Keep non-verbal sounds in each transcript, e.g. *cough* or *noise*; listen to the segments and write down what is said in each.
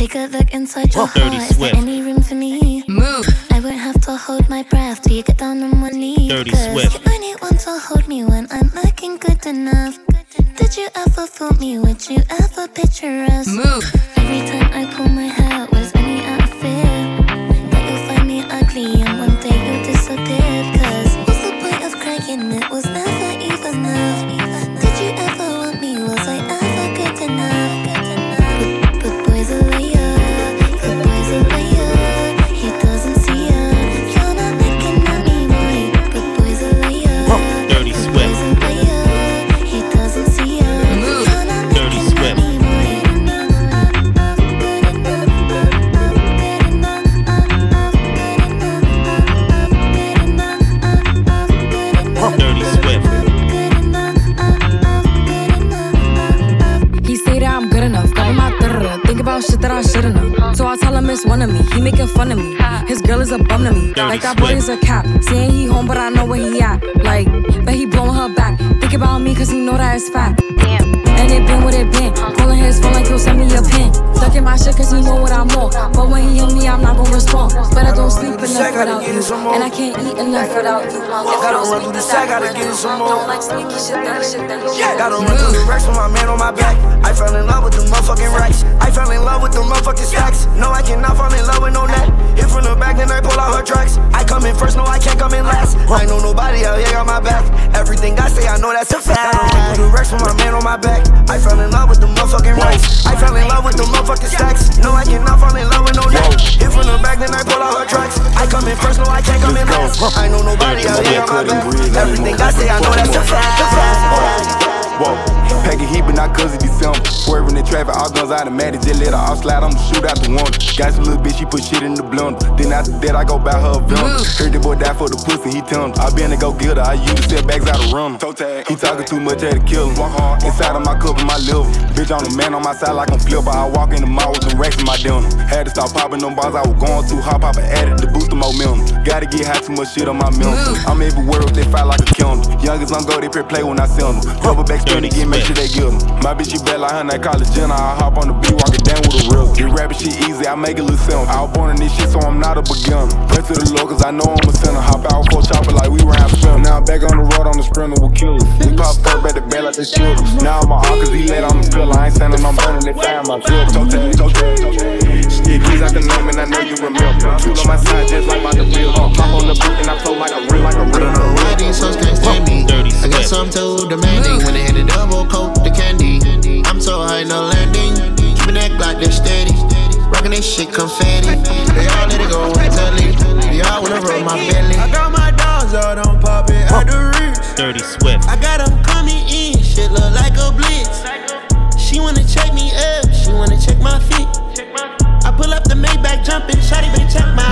Take a look inside your Dirty heart. Is there any room for me? Move. I won't have to hold my breath till you get down on one knee. Dirty Cause Swift. you only want to hold me when I'm looking good enough. Did you ever fool me? Would you ever picture us? Move. Every time I pull my hair, was Dirty like that boy is a cap. Saying he home, but I know where he at. Like, but he blowing her back. Think about me, cause he know that it's fact. Damn. And it been what it been. His phone like he'll send me a pin. Stuck in my shit cause he know what I'm on. But when he hit me, I'm not gonna respond. But I don't sleep enough without you. And I can't eat enough without you. If I don't speak the sack, gotta get some more. Don't like sneaky shit, that shit, that shit. Gotta run through the racks with my man on my back. I fell in love with the motherfucking racks. I fell in love with the motherfucking stacks. No, I cannot fall in love with no net. Hit from the back, then I pull out her tracks. I come in first, no, I can't come in last. I know nobody out here got my back. Everything I say, I know that's a fact. Gotta run through the racks with my man on my back. I fell in love with the motherfucking I fell in love with the motherfucking stacks. No, I cannot fall in love with no net. Hit from the back, then I pull out her tracks. I come in first, no, I can't come in last. I know nobody out here got my back. Everything I say, I know that's a fact. Whoa, pack a heat, but not cause of December. Swerving in traffic, all guns automatic, just let her off slide, I'ma shoot out the one. Got some little bitch, she put shit in the blender. Then after that, I go buy her a Venom. Heard the boy die for the pussy, he tell him. I been to go get her, I used to sell bags out of rum. He talking too much, had to kill him. Inside of my cup and my liver. Bitch on the man on my side like I'm flipper. I walk in the mall with them racks in my denim. Had to stop popping them bars, I was going too hot, pop added to boost the momentum. Gotta get high, too much shit on my mental. I'm everywhere if they fight like a kiln. Youngest on go, they prep play when I send them. Rubber back spin again, make sure they get them. My bitch, you bad like her, they call it Jenna. I hop on the beat, walk it down with a real. This rapping shit easy, I make it look simple. I was born in this shit, so I'm not a beginner. Pray to the Lord, cause I know I'm a sinner. Hop out for a chopper like we ran film. Now I'm back on the road on the sprinter with killers. We pop first back to bed like they shooters. Now I'm a hawk, cause he laid on the pillar. I ain't standing on burning, they fire my filter. Toe tag, toe tag, toe tag. Stick keys out the name, and I know you remember. Tool on my side, just like about the real. Hop on the boot, and I flow like a real, like a real. I don't know why these hoes can't stand me. Dirty I got Swift. something too demanding when they hit the double coat the candy. I'm so high, no landing. Keeping that Glock, they steady. Rockin' this shit confetti. They all let it go on the telly. They all wanna rub my belly. I got my dogs out on pop it at the reach. Dirty Swift. I got 'em coming in, shit look like a blitz. She wanna check me up, she wanna check my feet. I pull up the Maybach jumping, shawty better check my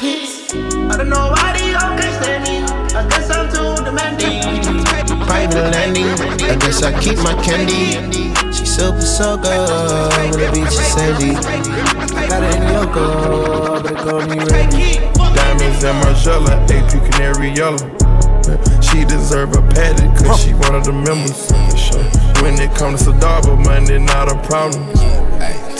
hits. I don't know why they all can't stand me. I guess I'm too demanding. Private landing, I guess I keep my candy. She super so good, with a beach is sandy. Got it in loco, but it call me ready. Diamonds and Margiela, AP Canary Yellow. She deserve a patty, cause she one of the members. When it comes to Sadaba, money not a problem.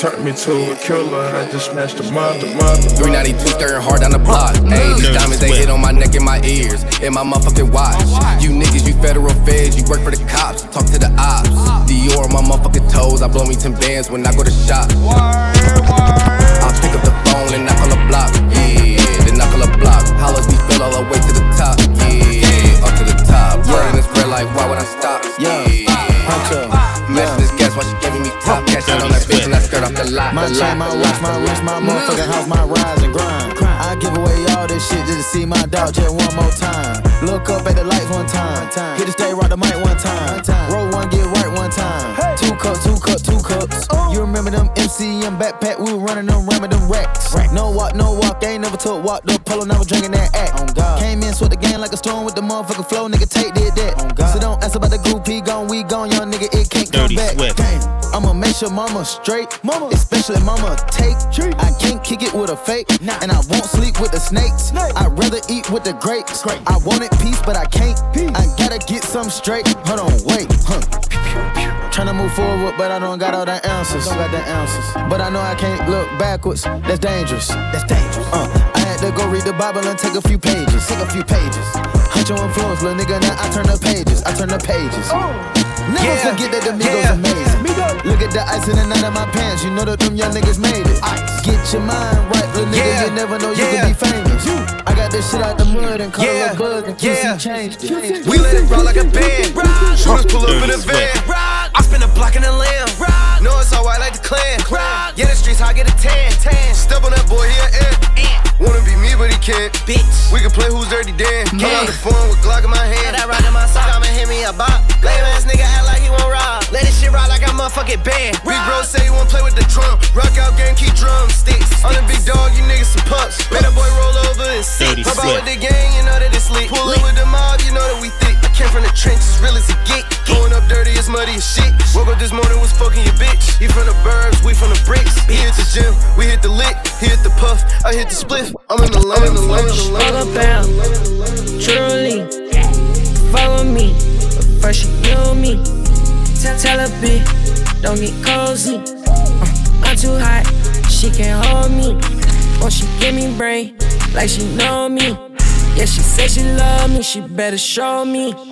Turned me to a killer, I just smashed the mother, mother. 392 staring hard down the block. Mm. Ayy, these Dirty diamonds they hit on my neck and my ears, and my motherfucking watch. You niggas, you federal feds, you work for the cops, talk to the ops. Dior on my motherfucking toes, I blow me 10 bands when I go to shop. I pick up the phone and knock on the block, yeah, then knock on the block. Hollows we fill all the way to the top, yeah, up to the top. Burning this bread like, why would I stop? Yeah, Mess this gas while she giving me top cash out on that bitch and I skirt off the lot. My chain, my watch, my wrist, my motherfucking house, my rise and grind. I give away all this shit just to see my dog just one more time. Look up at the lights one time. Hit the stage, rock the mic one time. Roll one, get right one time. Two cups, two cups, two cups. Oh. You remember them MCM backpack? We were running them, ramming them racks. No walk, no walk. They ain't never took walk. The polo, never drinking that act. Came in, sweat the game like a storm with the motherfucking flow. Nigga, take did that. So don't ask about the group. He gone, we gone, young nigga. It can't Dirty back. Swift. Damn. I'ma make sure mama straight, mama, especially mama take. I can't kick it with a fake, and I won't sleep with the snakes. I'd rather eat with the grapes. Great. I wanted peace, but I can't. I gotta get some straight. Hold on, wait, huh? Tryna move forward, but I don't got all the answers. Don't got the answers. But I know I can't look backwards. That's dangerous. That's dangerous. Uh, I had to go read the Bible and take a few pages. Take a few pages. Hunt your influence, little nigga. Now I turn the pages. I turn the pages. Oh. Never yeah. forget that the Migos yeah. amazing. Look at the ice in the night of my pants. You know that them young niggas made it. Ice. Get your mind right, little nigga. Yeah. You never know you yeah. can be famous. You. I got this shit out the mud and call yeah. it a bug and yeah. changed it. We let it roll like a band. Shooters pull up in a van. I spin a block in the lamb. Know it's all white like the clan. Yeah, the streets hot, get a tan. Step on that boy, he an ant. Wanna be me, but he can't. Bitch. We can play who's dirty Dan. Come out the phone with Glock in my hand. That rock in my sock, I'ma hit me a bop. Lame ass nigga act like he won't rob. Let this shit rock like a motherfucking band. Big bro say you wanna play with the drum. Rock out game, keep drumsticks. I'm the big dog, you niggas some pups. Better boy roll over and sit. Pop out with the gang, you know that it's lit. Pull up with the mob, you know that we thick. Came from the trenches, real as it get. Going up dirty, as muddy as shit. Woke up this morning, was fucking your bitch. He from the burbs, we from the bricks. He hit the gym, we hit the lick. He hit the puff, I hit the spliff. I'm in the lane, in the lane, in the lane. Fuck about, truly, follow me. First you me. Tell, tell a bitch, don't get cozy. Uh, I'm too hot, she can't hold me. Won't she give me brain like she know me? Yeah, she say she love me, she better show me. Uh,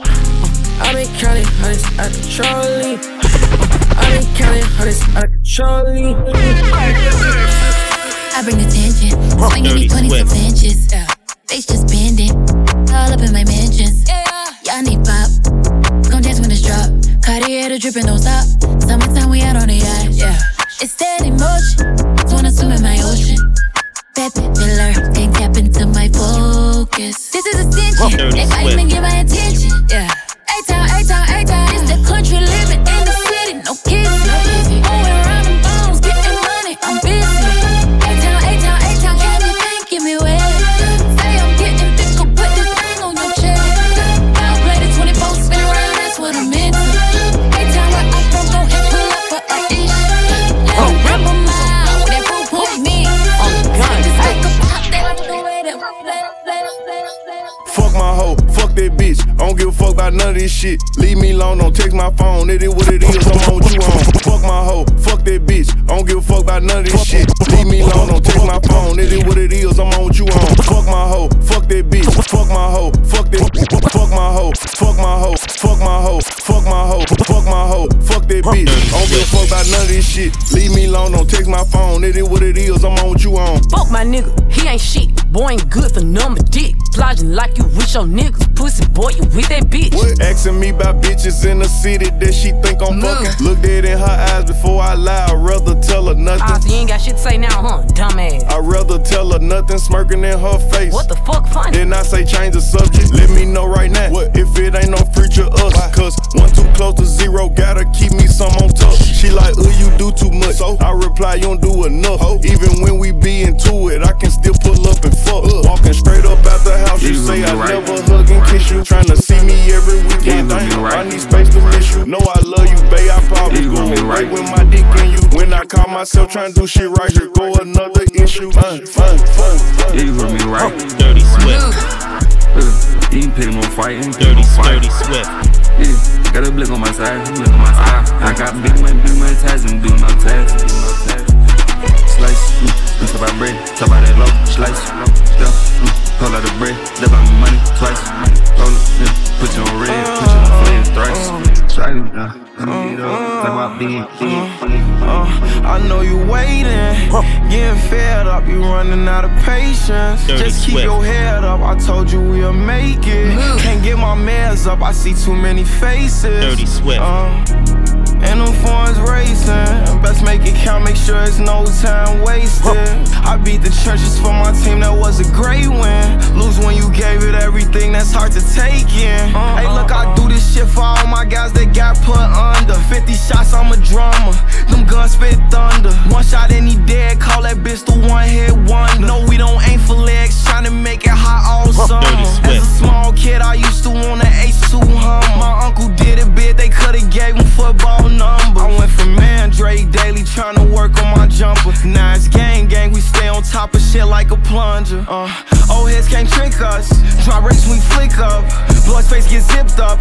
I've been counting hundreds out of trolley. Uh, I've been counting hundreds out of trolley. I bring attention. Swinging me 20 for benches. Yeah. Face just bending. All up in my mentions. Yeah. Y'all need pop. Gon' dance when it's drop. Cartier the dripping, don't stop. Summertime, we out on the yacht. Yeah. It's steady motion. Wanna swim in my ocean that pillar. They tap into my focus. This is attention. They fight even get my attention. Yeah. A town, A town, A town. It's the country living. This shit. Leave me alone, don't text my phone. It is what it is, I'm on what you on. Fuck my hoe, fuck that bitch. I don't give a fuck about none of this shit. Leave me alone, don't text my phone. It is what it is, I'm on what you on. Fuck my hoe, fuck that bitch. Fuck my hoe, fuck that. Fuck my hoe, fuck my hoe, fuck my hoe, fuck my hoe, fuck my hoe, fuck that bitch. I don't give a fuck about none of this shit. Leave me alone, don't text my phone. It is what it is, I'm on what you on. Fuck my nigga, he ain't shit. Boy ain't good for number dick. Plotting like you with your niggas. Pussy boy, you with that bitch. What? Asking me about bitches in the city that she think I'm Move. fucking. Look dead in her eyes before I lie. I'd rather tell her nothing. Ah, so you ain't got shit to say now, huh? Dumbass. I'd rather tell her nothing, smirking in her face. What the fuck, funny? Then I say change the subject. Let me know right now. What if it ain't no future us? Why? Cause one too close to zero, gotta keep me some on top. She like, uh, you do too much. So I reply, you don't do enough. Oh. Even when we be into it, I can still pull up and fuck. Uh. Walking straight up out the house, you, you say I right. never hug and kiss you. Tryna see me every weekend. Right. I need space to miss you. Know I love you, babe. I probably go away right. with my dick in you. When I call myself trying to do shit right, here go another issue. Fun, fun, fun. Yeah, you gonna be right. Dirty Swift. Uh, you ain't picking no fight. Dirty, dirty Swift. Yeah, got a blick on my side. Blick on my side. I, I got big money, big money ties and big mouth ties. Slice, mm, talk about bread, talk about that low. Slice, yeah, mm, pull out the bread, live out my money twice. Roll it, yeah, put you on red, put you on flame thrice. Try to, uh, I know you waiting, getting fed up, you running out of patience. Dirty Just keep Swift. your head up, I told you we'll make it. Can't get my meds up, I see too many faces. Dirty Swift. Uh, and them phones racing. Best make it count, make sure it's no time wasted. I beat the trenches for my team, that was a great win. Lose when you gave it everything, that's hard to take in. Hey, look, I do this shit for all my guys that got put under. 50 shots, I'm a drummer. Them guns spit thunder. One shot and he dead, call that bitch the one hit one. No, we don't aim for legs, trying to make it hot all summer. As a small kid, I used to want an H2 Hummer. My uncle did it big, they could've gave him football number. I went from Mandrake daily, trying to work on my jumper. Now it's gang gang, we stay on top of shit like a plunger. Uh, oh, Old heads can't trick us. Try race, we flick up. Blood's face get zipped up.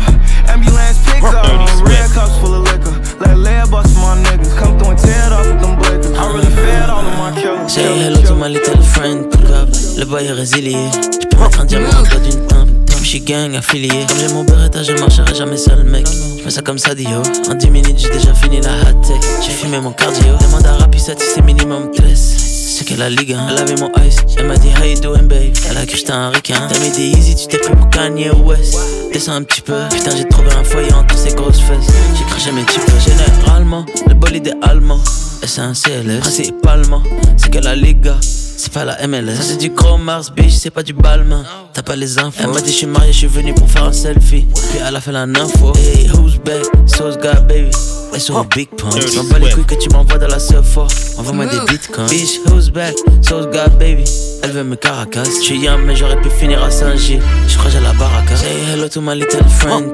Ambulance pick up. Red cups full of liquor. Let lead bust my niggas. Come through and tear it up with them breakers. I really fed all of my killers. Say hello to my little friend, pick up. Le boy est résilié. Je peux mettre un diamant en bas d'une Je suis gang affilié. Comme j'ai mon beretta, je marcherai jamais seul, mec. Je fais ça comme ça, Dio. En 10 minutes, j'ai déjà fini la hot tech. J'ai fumé mon cardio. Demande à Rapisat si c'est minimum test. C'est qu'elle a ligue, hein. elle avait mon ice. Elle m'a dit, how you doing, babe? Elle a cru j'étais un requin. T'as mis des easy, tu t'es pris pour Kanye West. Descends un petit peu. Putain, j'ai trouvé un foyer entre ces grosses fesses. J'ai craché mes types. Généralement, le bolide est allemand. Et c'est un CLS. Principalement, c'est qu'elle a ligue. C'est pas la MLS. Ça c'est du gros Mars, bitch, c'est pas du balmain. T'as pas les infos. Elle m'a dit, je suis marié, je suis venu pour faire un selfie. Puis elle a fait la info. Hey, who's back? So's got baby. Et sur big pump. M'en bats les couilles que tu m'envoies dans la surfa. Envoie-moi des bitcoins. Bitch, who's back? So's got baby. Elle veut me caracas. Je suis young, mais j'aurais pu finir à Saint-Gilles. Je crois que j'ai la baraka. Say hello to my little friend.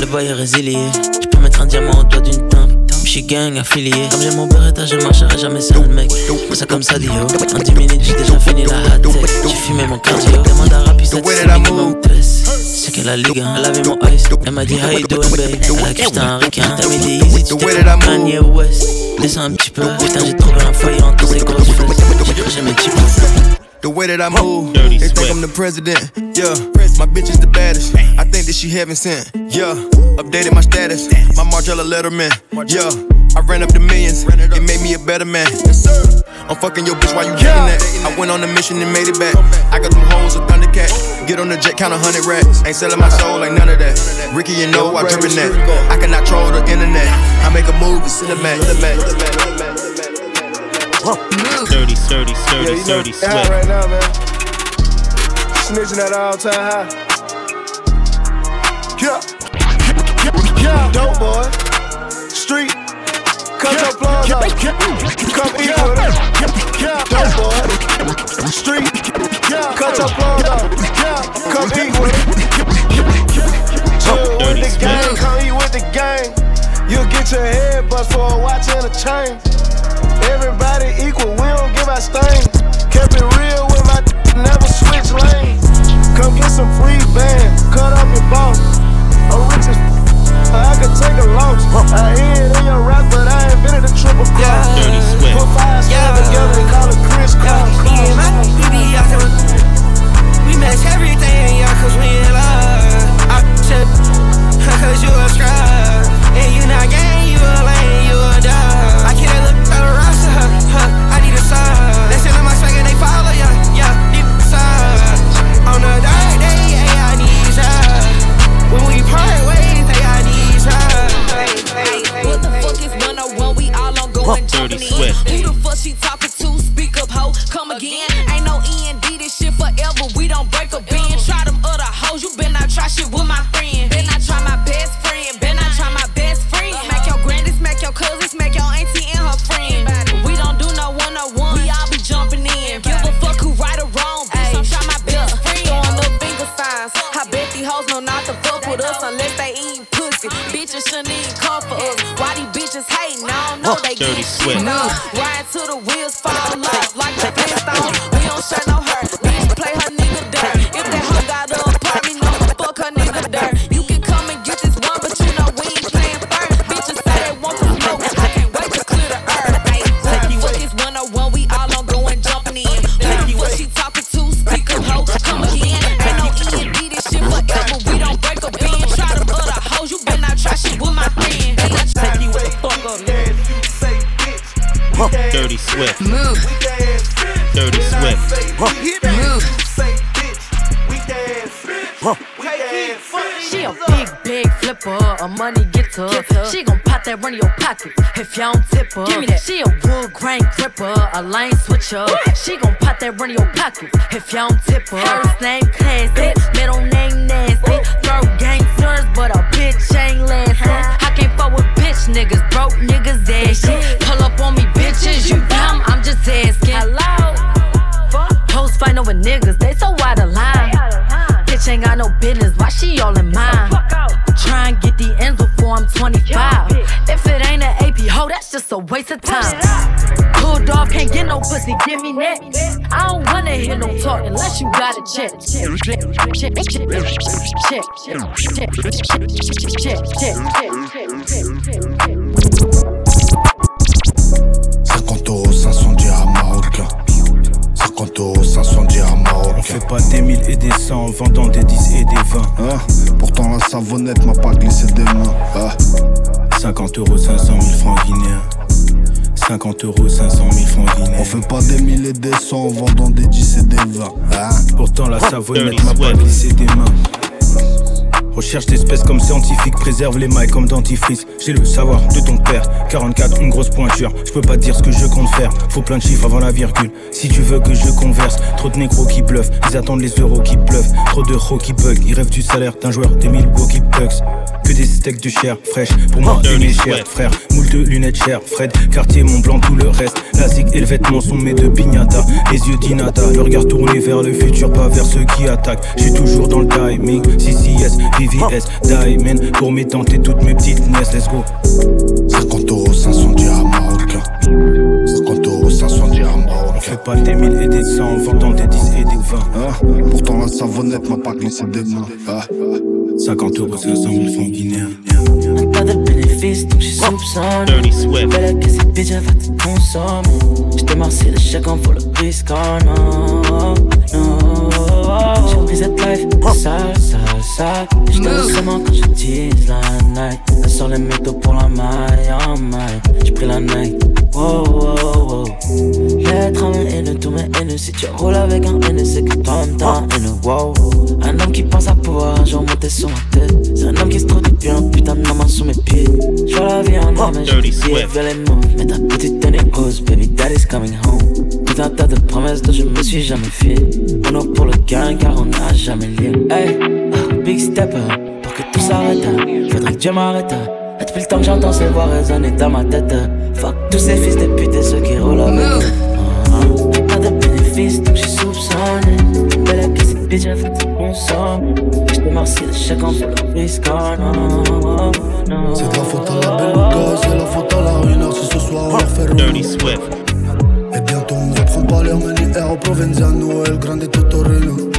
Le boy est résilié. Je peux mettre un diamant au doigt d'une tempe. J'suis gang affilié. Comme j'ai mon beretta, je marcherai jamais seul, mec. Ça comme ça, Dio. En 10 minutes, j'ai déjà fini la hot tech. J'ai fumé mon cardio. Demande à minimum test. C'est qu'elle a ligue, elle avait mon ice. Elle m'a dit, how you doing, babe? Elle a cru j'étais un requin. T'as mis des easy, tu t'es Kanye West. Descends un petit peu. Putain, j'ai trouvé un foyer entre ces grosses fesses. J'ai craché mes. The way that I move, they think I'm the president. Yeah, my bitch is the baddest. I think that she heaven sent. Yeah, updated my status. My Margiela Letterman. Yeah, I ran up the millions. It made me a better man. I'm fucking your bitch while you getting that. I went on a mission and made it back. I got them hoes with Thundercat. Get on the jet, count a hundred racks. Ain't selling my soul like none of that. Ricky, you know I drippin' that. I cannot troll the internet. I make a move, it's cinematic. Sturdy, sturdy, sturdy, Yeah, you know, sturdy, they right now, man. Snitching at all time high. Yeah. Yeah. Dope boy. Street. Cut your plug up. Come eat with us. Dope boy. Street. Cut your plug up. Come eat with us. Chill with the gang. Come eat with the gang. You'll get your head bust for a watch and a chain. Everybody equal, we don't give our stain. Kept it real with my d- never switch lanes. Come get some free band, cut up your boss. I'm rich as f- I could take a loss. I hear it in your rap, but I grain gripper, a lane switcher. She gon' pop that run in your pocket if y'all don't tip her. First name classy, middle name nasty. Throw gangsters, but a bitch ain't lasting. I can't fuck with bitch niggas, broke niggas ashy. Pull up on me, bitches, you dumb? I'm just asking. Hello. Hoes fighting over niggas, they so out of line. Bitch ain't got no business, why she all in mine? Try and get the ends before I'm 25. If it ain't an AP hoe, that's just a waste of time. Pulled off, can't get no pussy, give me next. I don't wanna hear no talk unless you got a check. Check, check, check, check, check, check, check, check, check, check. 50 euros, 500 dirhams marocains. 50 euros, 500 dirhams marocains. On fait pas des mille et des cents en vendant des 10 et des 20. Hein? Pourtant la savonnette m'a pas glissé des mains. Ah. 50 euros, 500 000 francs guinéens. 50 euros, 500 000 francs guinéens. On fait pas des mille et des cents en vendant des 10 et des 20. Hein Pourtant la savonnette m'a pas glissé des mains. Recherche d'espèces comme scientifique, préserve les mailles comme dentifrice. J'ai le savoir de ton père. 44, une grosse pointure. Je peux pas dire ce que je compte faire. Faut plein de chiffres avant la virgule. Si tu veux que je converse, trop de négros qui bluffent. Ils attendent les euros qui pleuvent. Trop de ro qui bug. Ils rêvent du salaire d'un joueur des Milwaukee Bucks. Que des steaks de chair fraîche. Pour moi, une chère, frère. Moule de lunettes chères. Fred, quartier, mon blanc, tout le reste. La zig et le vêtement sont mes deux pignata. Les yeux d'inata. Le regard tourné vers le futur, pas vers ceux qui attaquent. J'suis toujours dans le timing. CCS, VVS, Diamond. Pour mes tantes et toutes mes petites nièces. Let's go. 50 euros, 500 dirhams marocains. 50 euros, 500 dirhams marocains. On fait pas des mille et des cents en vendant des 10 et des 20. Hein Pourtant la savonnette m'a pas glissé des mains. Ah. 50 euros, 500 000 francs guinéens. Pas de bénéfice, donc j'suis soupçonné. Dirty Swift. Belle que cette bitch, elle va te consommer. J'te marcie chèque en pour le risque, oh non, non. J'ai pris cette life, sale, sale, sale. J'te seulement quand j'utilise la night. Elle sort les métaux pour la maille, en maille. J'ai pris la night, wow, wow, wow. Lettre à mes haines, tous mes haines. Si tu roules avec un haine, c'est que toi t'as un haine, wow. Un homme qui pense à pouvoir un jour monter sur ma tête. C'est un homme qui se trouve depuis un putain de maman sous mes pieds. J'vois la vie en homme, je Dirty dis Swift. vers les mots. Mais ta petite est grosse, baby daddy's coming home. Tout un tas de promesses dont je me suis jamais fié. On est pour le gain car on jamais lié. Hey, ah, big step, pour que tout s'arrête. Faudrait que Dieu m'arrête. Et depuis le temps que j'entends ces voix résonner dans ma tête. Fuck tous ces fils de pute et ceux qui roulent avec. Ah, ah, Pas de bénéfice, donc j'suis soupçonné. Belle que cette bitch, elle fait tout consomme. J'te marcie de chèque en pour le risque. Oh non, non. C'est de la faute à la belle gosse, c'est la faute à la ruineur. Si ce soir on leur fait Dirty Swift. Et bientôt on va prendre Palerme, Aero Provenziano, El Grande Totorino.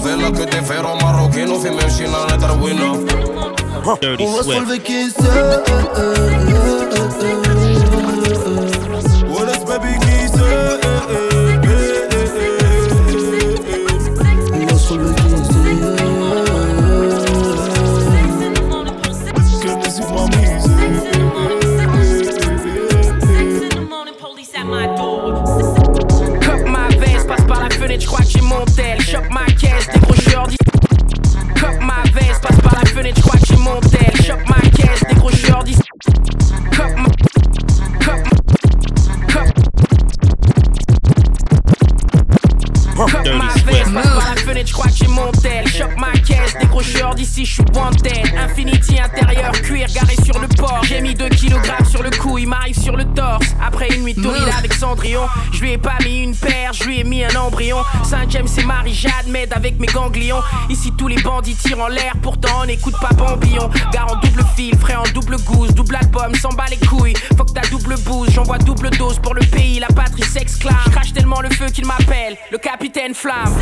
favela que te ferro marroquino, fi mencionar letra winner. Dirty sweat. Je lui ai pas mis une paire, je lui ai mis un embryon. Saint-James et Marie-Jade m'aident avec mes ganglions. Ici tous les bandits tirent en l'air, pourtant on n'écoute pas Bambillon. Gare en double fil, frais en double gousse, double album, s'en bat les couilles. Faut que ta double bouse, j'envoie double dose pour le pays, la patrie s'exclame. Crache tellement le feu qu'il m'appelle, le capitaine Flamme.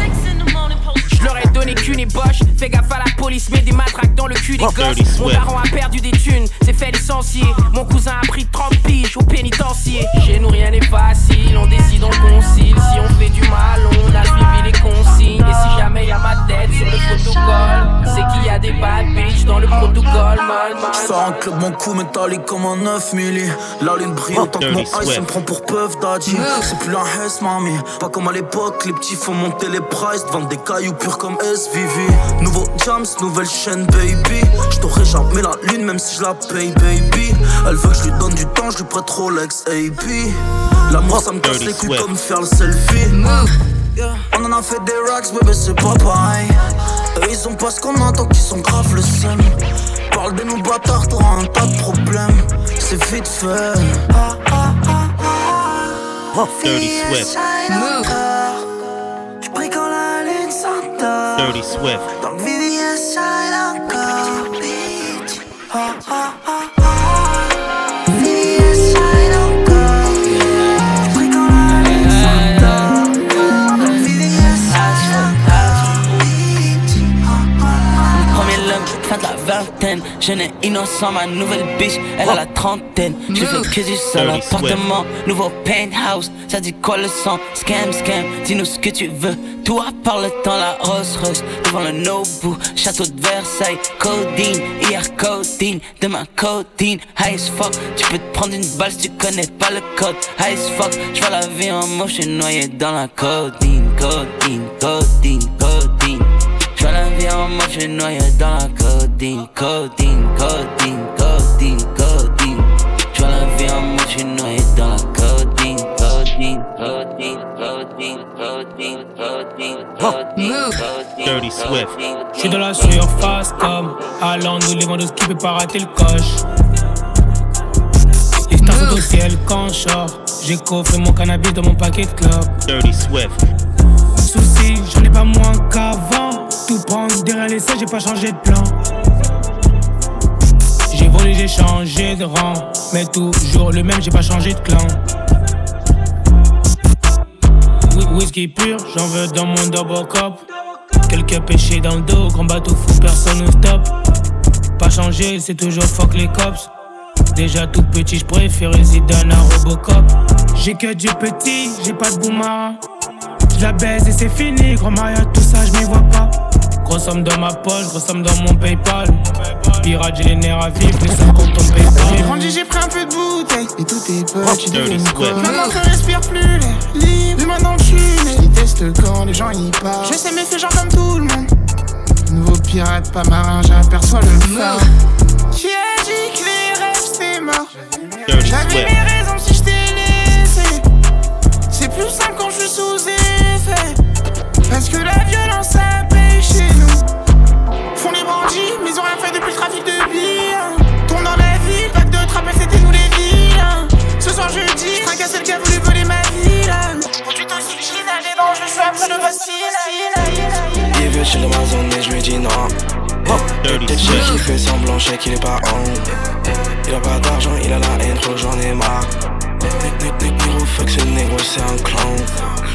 Je leur ai donné qu'une ébauche. Fais gaffe à la police, mets des matraques dans le cul des Oh, gosses. Mon daron a perdu des thunes, c'est fait licencier. Mon cousin a pris 30 piges au pénitencier. Chez nous, rien n'est facile, on décide, on concile. Si on fait du mal, on a suivi les Et si jamais y a ma tête sur le protocole, c'est qu'il y a des bad bitches dans le protocole, man, man. J'sors un club, mon coup métallique comme un 9 milli. La lune brille autant que mon ice me prend pour Puff Daddy. C'est plus un S, mamie. Pas comme à l'époque, les petits font monter les prices. Vendent des cailloux purs comme SVV. Nouveau Jams, nouvelle chaîne, baby. J't'aurais jamais la lune, même si je la paye, baby. Elle veut que je lui donne du temps, je lui prête Rolex, AP. L'amour, ça me casse les couilles comme faire le selfie. On en a fait des racks, bébé, c'est pas pareil. Eux, ils ont pas ce qu'on entend, qu'ils sont grave le seum. Parle de nos bâtards, t'auras un tas de problèmes. C'est vite fait. Dirty Swift. Quand la lune s'endort. Dirty Swift. Dans le vide, side encore. Bitch. Vingtaine. Jeune et innocent, ma nouvelle bitch, elle a la trentaine. J'ai fait que du seul appartement, nouveau penthouse. Ça dit quoi le sang? Scam, scam, dis-nous ce que tu veux. Tout à part le temps, la Rolls Royce. Devant le Nobu, château de Versailles. Codeine, hier codeine, demain codeine. High as fuck, tu peux te prendre une balle si tu connais pas le code. High as fuck, j'vois la vie en moche, noyé dans la codeine, codeine, codeine, codeine. J'vois la vie en mode, j'suis noyé dans la codeine, codeine, codeine, codeine. J'vois la vie en noyé dans la codeine, codeine, codeine, codeine, codeine. Dirty Swift. Je suis dans la surface comme Allant nous les vendeuses qui peut pas rater le coche. Les stars sont au ciel quand je. J'ai coffré mon cannabis dans mon paquet de clopes. Dirty Swift. Souci, j'en ai pas moins qu'avant. Tout prendre derrière les j'ai pas changé de plan. J'ai volé, j'ai changé de rang. Mais toujours le même, j'ai pas changé de clan. Whi- Whisky pur, j'en veux dans mon double cup. Quelques péchés dans le dos, grand bateau fou, personne nous stop. Pas changé, c'est toujours fuck les cops. Déjà tout petit, je préfère Zidane à Robocop. J'ai que du petit, j'ai pas de boomerang. Je la baise et c'est fini, grand mariage, tout ça, je m'y vois pas. Grosse somme dans ma poche, grosse somme dans mon Paypal. Pirate, j'ai les nerfs à vivre, les sommes comptent ton Paypal. J'ai grandi, j'ai pris un peu de bouteille. Et tout est Dirty devenu quoi Swift. Maintenant je respire plus l'air libre dans le Ils testent quand les gens y parlent. Je sais mais fais genre comme tout le monde. Nouveau pirate, pas marin, j'aperçois le phare. Qui a dit que les rêves c'est mort. J'avais mes raisons si je t'ai laissé. C'est plus simple quand je suis sous effet. Parce que la violence ça ils ont rien fait depuis le trafic de biens. Tourne dans la ville, pas de trappe, c'était nous les vilains. Ce soir jeudi, je tracasse celle qui a voulu voler ma ville. Conduite originale et dans je suis après le facile. Il veut chez l'Amazon et je lui dis non. Dirty T'es chier qui Swift. fait semblant, je sais qu'il est pas on. Il a pas d'argent, il a la haine, trop j'en ai marre. Négro, fuck ce négro, c'est un clown.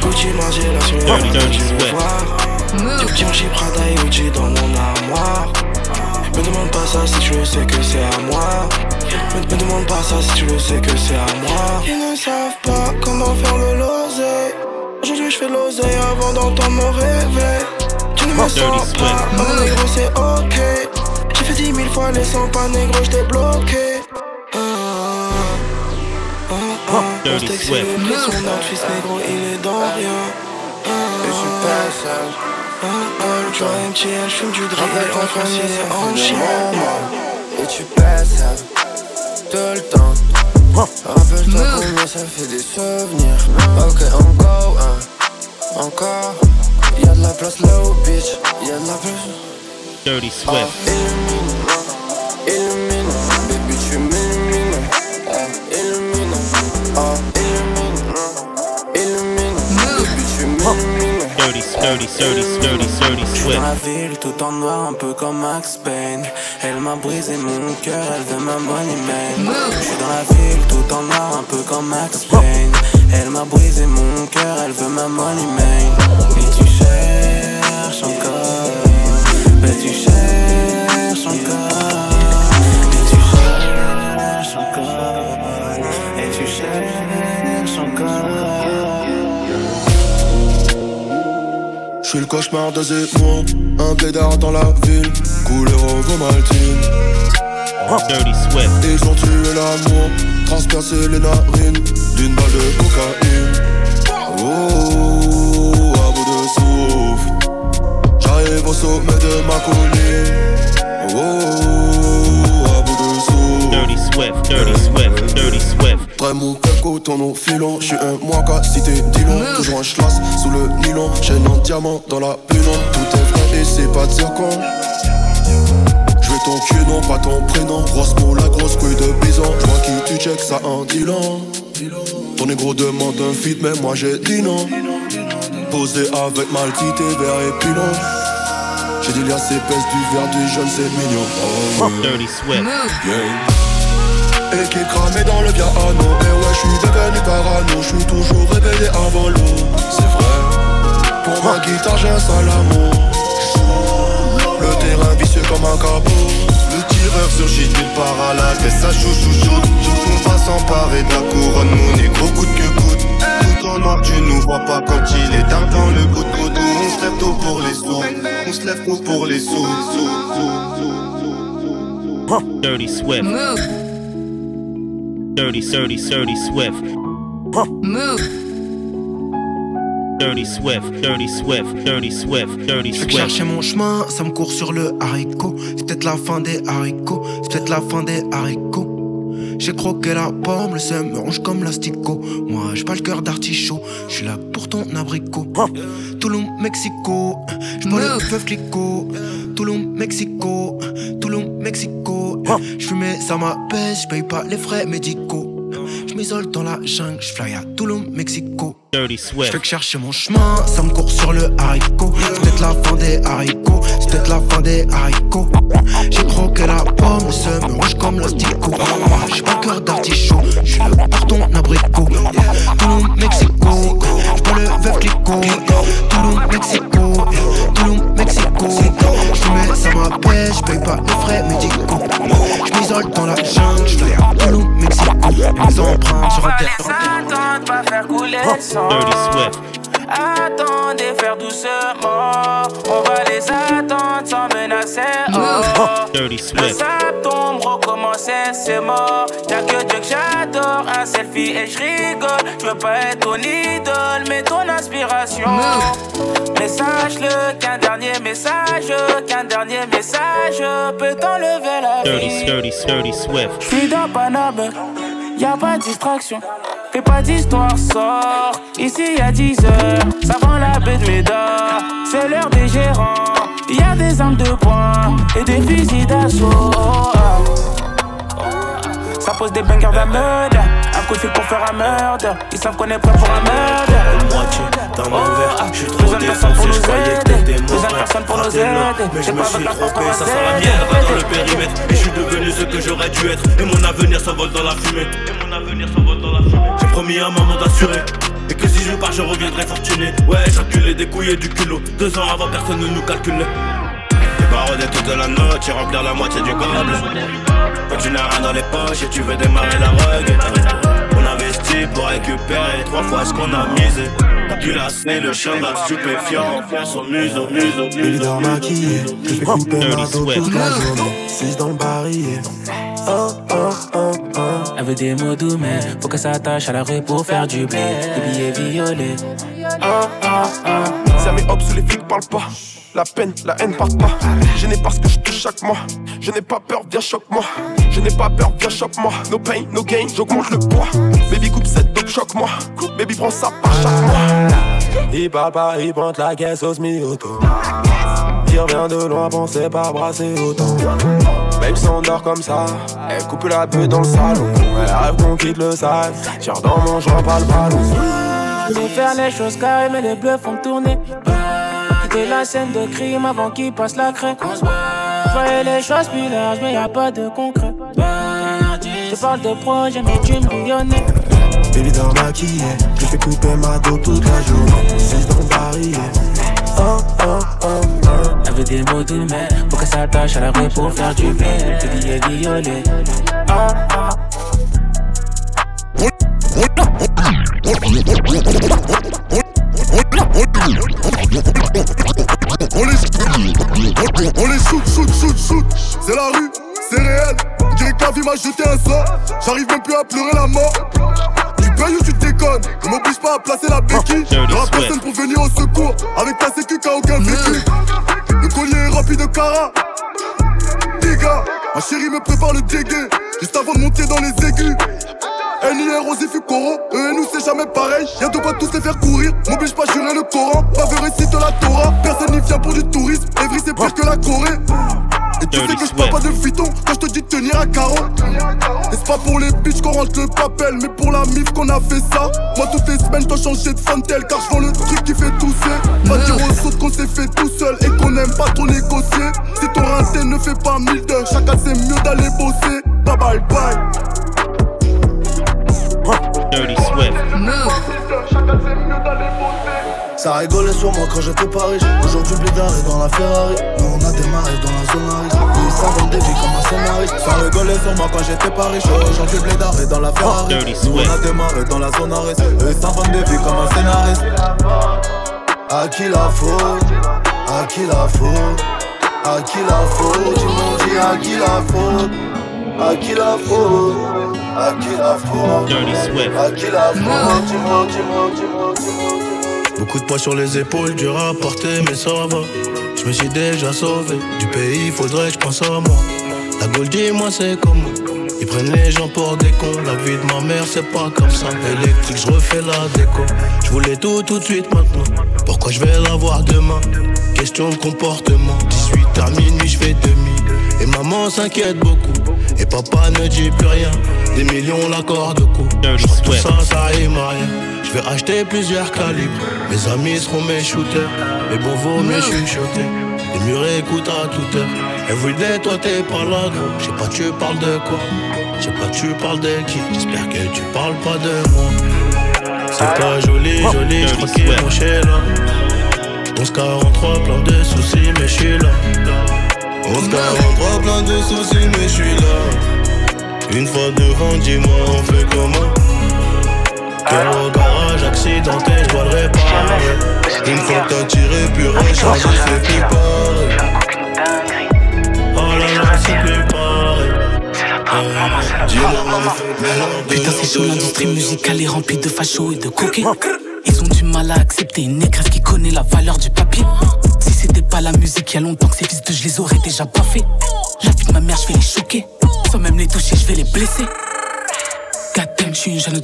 Gucci, Margiela là sur le Dirty, dirty tu veux voir. Givenchy, Prada et Gucci dans mon armoire. Me demande pas ça si tu le sais que c'est à moi. Me, me demande pas ça si tu le sais que c'est à moi. Ils ne savent pas comment faire le losé. Aujourd'hui je fais l'oseille avant d'entendre mon réveil. Tu ne me Dirty sens pas, oh négro c'est ok. J'ai fait dix mille fois les 100 pas négro, j't'ai bloqué. Ah, ah, ah. Dirty Mon c'est Swift. son outfit négro il est dans rien. Ah, Et je suis pas sage. Ah, ah, le joint MTL, j'fume du drill, Rappelle en ton France il premier, est ça en chien. Et tu passes à tout le temps. Rappelle-toi combien ça fait des souvenirs. Ok, encore un. Encore. Y'a de la place là où bitch. Y'a de la place. Dirty Ah, Swift. Dans la ville tout en noir un peu comme Max Payne. Elle m'a brisé mon cœur, elle veut ma money man. J'suis dans la ville tout en noir un peu comme Max Payne. Elle m'a brisé mon cœur, elle veut ma money man. Et tu cherches encore. Mais tu cherches encore. Et tu cherches encore Je suis le cauchemar de Zemmour, un blédard dans la ville, couleur ovomaltine. Dirty Swift. Ils ont tué l'amour, transpercé les narines d'une balle de cocaïne. Oh, à bout de souffle, j'arrive au sommet de ma colline. Oh, Swift, dirty Swift, dirty Swift. Très coat en nos filons. J'suis un moaka, cité Dillon. Toujours un schlass sous le nylon. Chaîne en diamant dans la pénombre. Tout est vrai et c'est pas de zircon. Je vais ton cul, non pas ton prénom. Grosse mot, la grosse couille de bison. J'vois qui tu check ça en Dillon. Ton négro demande un feat, mais moi j'ai dit non. Posé avec maltité, verre et pilon. J'ai dit liasse épaisse du verre du jeune, c'est mignon. Oh, Dirty Swift. Et qui cramé dans le piano Et ouais, j'suis devenu parano, j'suis toujours réveillé avant l'eau. C'est vrai. Pour ma guitare, j'ai un sale amour. Le terrain vicieux comme un cabot. Le tireur surgit nulle part à la tête, ça chou chou chou On va s'emparer de la couronne, mon négro coûte que coûte Tout en noir, tu nous vois pas quand il est tard dans le bout de couteau On se lève tôt pour les sous, on se lève tôt pour les sous, sous, sous. Dirty Swift. Dirty, dirty, dirty Swift. Move. Dirty Swift, Dirty Swift, Dirty Swift, Dirty Je chercher mon chemin, ça me court sur le haricot. C'est peut-être la fin des haricots, c'est peut-être la fin des haricots. J'ai croqué la pomme, le seum me ronge comme l'asticot. Moi, j'ai pas le cœur d'artichaut, je suis là pour ton abricot. Touloum, Mexico, je parle le feu clico. Touloum, Mexico, Touloum, Mexico. Je fumais, ça m'apaise, je paye pas les frais médicaux. Je m'isole dans la jungle, je fly à Touloum, Mexico. Je fais que chercher mon chemin, ça me court sur le haricot. Peut-être la fin des haricots, peut-être la fin des haricots. J'ai croqué la pomme, le seum me rouge comme l'asticot. J'ai pas cœur d'artichaut, je suis le parton abricot. Touloum, Mexico, je parle le veuf clico. Touloum, Mexico, Touloum, Mexico. Je fumais, ça m'appelle, je paye pas les frais médicaux. Je m'isole dans la jungle, je fly à Touloum, Mexico. Mes empreintes sur un terre. Pas faire couler le sang. Dirty Swift. Attendez, faire doucement. On va les attendre sans menacer. *laughs* Oh. Dirty Le Swift. sable tombe, recommencer, c'est mort. Y'a que Dieu que j'adore, un selfie et je rigole. Je veux pas être ton idole, mais ton inspiration. Mais sache-le qu'un dernier message, qu'un dernier message peut t'enlever la Dirty, vie. dirty, dirty Swift. J'suis dans Paname, y'a pas de distraction. Pas d'histoire, sort. Ici y'a 10 heures, ça vend la baie de Médard. C'est l'heure des gérants. Y'a des armes de poing et des fusils d'assaut. Ça pose des bangers de meurtre. Coup de fil pour faire un meurtre. Ils savent qu'on est prêt pour un meurtre. moitié dans mon verre. Je suis trop défoncé, je croyais que t'étais mon frère. personne pour nous aider. Mais je me suis trompé, ça sent la merde dans le périmètre. Et je suis devenu ce que j'aurais dû être. Et mon avenir s'envole dans la fumée. Et mon avenir s'envole dans la fumée. J'ai promis à maman d'assurer. Et que si je pars, je reviendrai fortuné. Ouais, j'enculé des couilles et du culot. Deux ans avant, personne ne nous calculait. Barodé toute la note, tu remplir la moitié du câble. Quand tu n'as rien dans les poches et tu veux démarrer la rugue. On investit pour récupérer trois fois ce qu'on a misé. Pu lasser le chien d'un stupéfiant, faire son museau, museau, museau. Évidemment maquillé, je fais couper ma dos toute la journée. 6 dans le barillet. Oh, oh, oh, oh. Elle veut des mots doux, mais faut qu'elle s'attache à la rue pour faire du blé. Des billets violets. Ça met hop sous les flics parlent pas. La peine, la haine part pas. Je n'ai pas ce que je touche chaque mois. Je n'ai pas peur, viens choque-moi. Je n'ai pas peur, viens choque-moi. No pain, no gain, j'augmente le poids. Baby coupe cette dope, choque-moi. Baby prends ça par chaque mois. Il parle pas, il pointe la caisse au semi-auto. Il revient de loin, pensez pas brasser autant. Babe s'endort comme ça, elle coupe la beuh dans le salon. Elle rêve qu'on quitte le sale. Tire dans mon joint, pas le ballon. Je veux faire les choses carrées, mais les bleus font tourner. Quitter la scène de crime avant qu'il passe la craie. Je les choses plus larges, mais y a pas de concret. Je parle de projet, mais tu me je fais couper ma dos toute la journée. 6 dans le barillet. Oh, oh, oh, oh. Veut des mots doux, mais faut qu'elle s'attache à la rue pour faire du. Des billets violets. Shoot, shoot. C'est la rue, c'est réel. La vie m'a jeté un sort. J'arrive même plus à pleurer la mort. Tu payes ou tu déconnes Ne m'oblige pas à placer la béquille. Y'aura personne pour venir au secours. Avec ta sécu qu'a aucun vécu. Le collier est rempli de cara. Gars, ma chérie me prépare le dégueu. Juste avant de monter dans les aigus. NIR, Rosy, Coro, eux et nous c'est jamais pareil. Y'a de quoi tous les faire courir, m'oblige pas à jurer le Coran. Pas récite la Torah, personne n'y vient pour du tourisme. Evry c'est pire que la Corée. Et tu sais que je parle pas de fiton quand je te dis de tenir à carreau. Et c'est pas pour les bitches qu'on rentre le papel, mais pour la mif qu'on a fait ça. Moi, toutes les semaines, dois changer de fontel car je le truc qui fait tousser. Pas dire aux autres qu'on s'est fait tout seul et qu'on aime pas trop négocier. Si ton rincé ne fait pas mille deux, chacun c'est mieux d'aller bosser. Bye bye bye. Dirty Swift. Chacun c'est mieux d'aller bosser. Ça rigolait sur moi quand j'étais pas riche. Aujourd'hui, Blédard est dans la Ferrari. Nous, on a démarré dans la zone à risque. Ils s'inventent des vies comme un scénariste. Ça rigolait sur moi quand j'étais pas riche. Aujourd'hui, Blédard est dans la Ferrari. Nous, on a démarré dans la zone à risque. Ils s'inventent des vies comme un scénariste. À qui la faute? À qui la faute? À qui la faute? Ils m'ont dit à qui la faute? À qui la faute? À qui la faute? À qui la faute? Dis-moi, dis-moi, dis-moi, dis-moi Beaucoup de poids sur les épaules, dur à porter, mais ça va. Je me suis déjà sauvé du pays, faudrait que je pense à moi. La Gold, dis-moi, c'est comment Ils prennent les gens pour des cons. La vie de ma mère, c'est pas comme ça. Électrique, je refais la déco. Je voulais tout tout de suite maintenant. Pourquoi je vais l'avoir demain? Question de comportement. 18 à minuit, je fais demi. Et maman s'inquiète beaucoup. Et papa ne dit plus rien. Des millions l'accord de coup. Tout ça, ça rime à rien. Je vais acheter plusieurs calibres. Mes amis seront mes shooters. Mais bon, vaut mieux chuchoter. Les murs écoutent à toute heure. Everyday, toi t'es pas là, gros. Je sais pas, tu parles de quoi? Je sais pas, tu parles de qui? J'espère que tu parles pas de moi. C'est pas joli, joli, je crois qu'il est mon chez là. 1143, plein de soucis, mais je suis là. 1143, plein de soucis, mais je suis là. Une fois devant, dis-moi, on fait comment? Cœur au garage, accidenté, je dois le réparer. Une fois que t'as tiré, puis rechargé, c'est plus pareil. Oh là là, c'est plus pareil. Putain, c'est chaud, l'industrie musicale est remplie de fachos et de coquets. Ils ont du mal à accepter une négresse qui connaît la valeur du papier. Si c'était pas la musique, y a longtemps que ces fils de je les aurais déjà pas fait. La vie de ma mère, je vais les choquer. Sans même les toucher, je vais les blesser. Goddamn, je suis une jeune.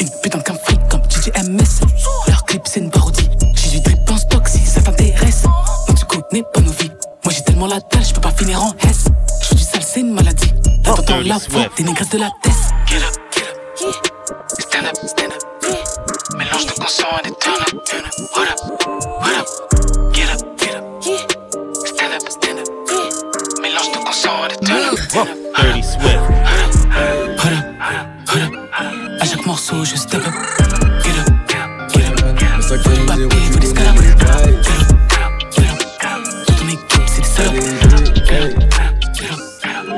Une putain qu'un fric comme TJMS. Leur clip, c'est une parodie. J'ai du drip en stock si ça t'intéresse. Donc tu connais pas nos vies. Moi j'ai tellement la dalle, je peux pas finir en S. Je fais du sale, c'est une maladie. T'entends la voix des négresses de la tête. Get up, get up. Stand up, stand up. Mélange de consent et de turn up, turn up. What up, what up. Get up, get up. Stand up, stand up. Mélange de consent et de turn up, turn up. Dirty Swift. Hold up, hold morceau, je step up. Get up, get up, get up. Faut du papier, faut des scalabres. Get up, get up, get up. Toute ton équipe, c'est des salopes. Get up, get up.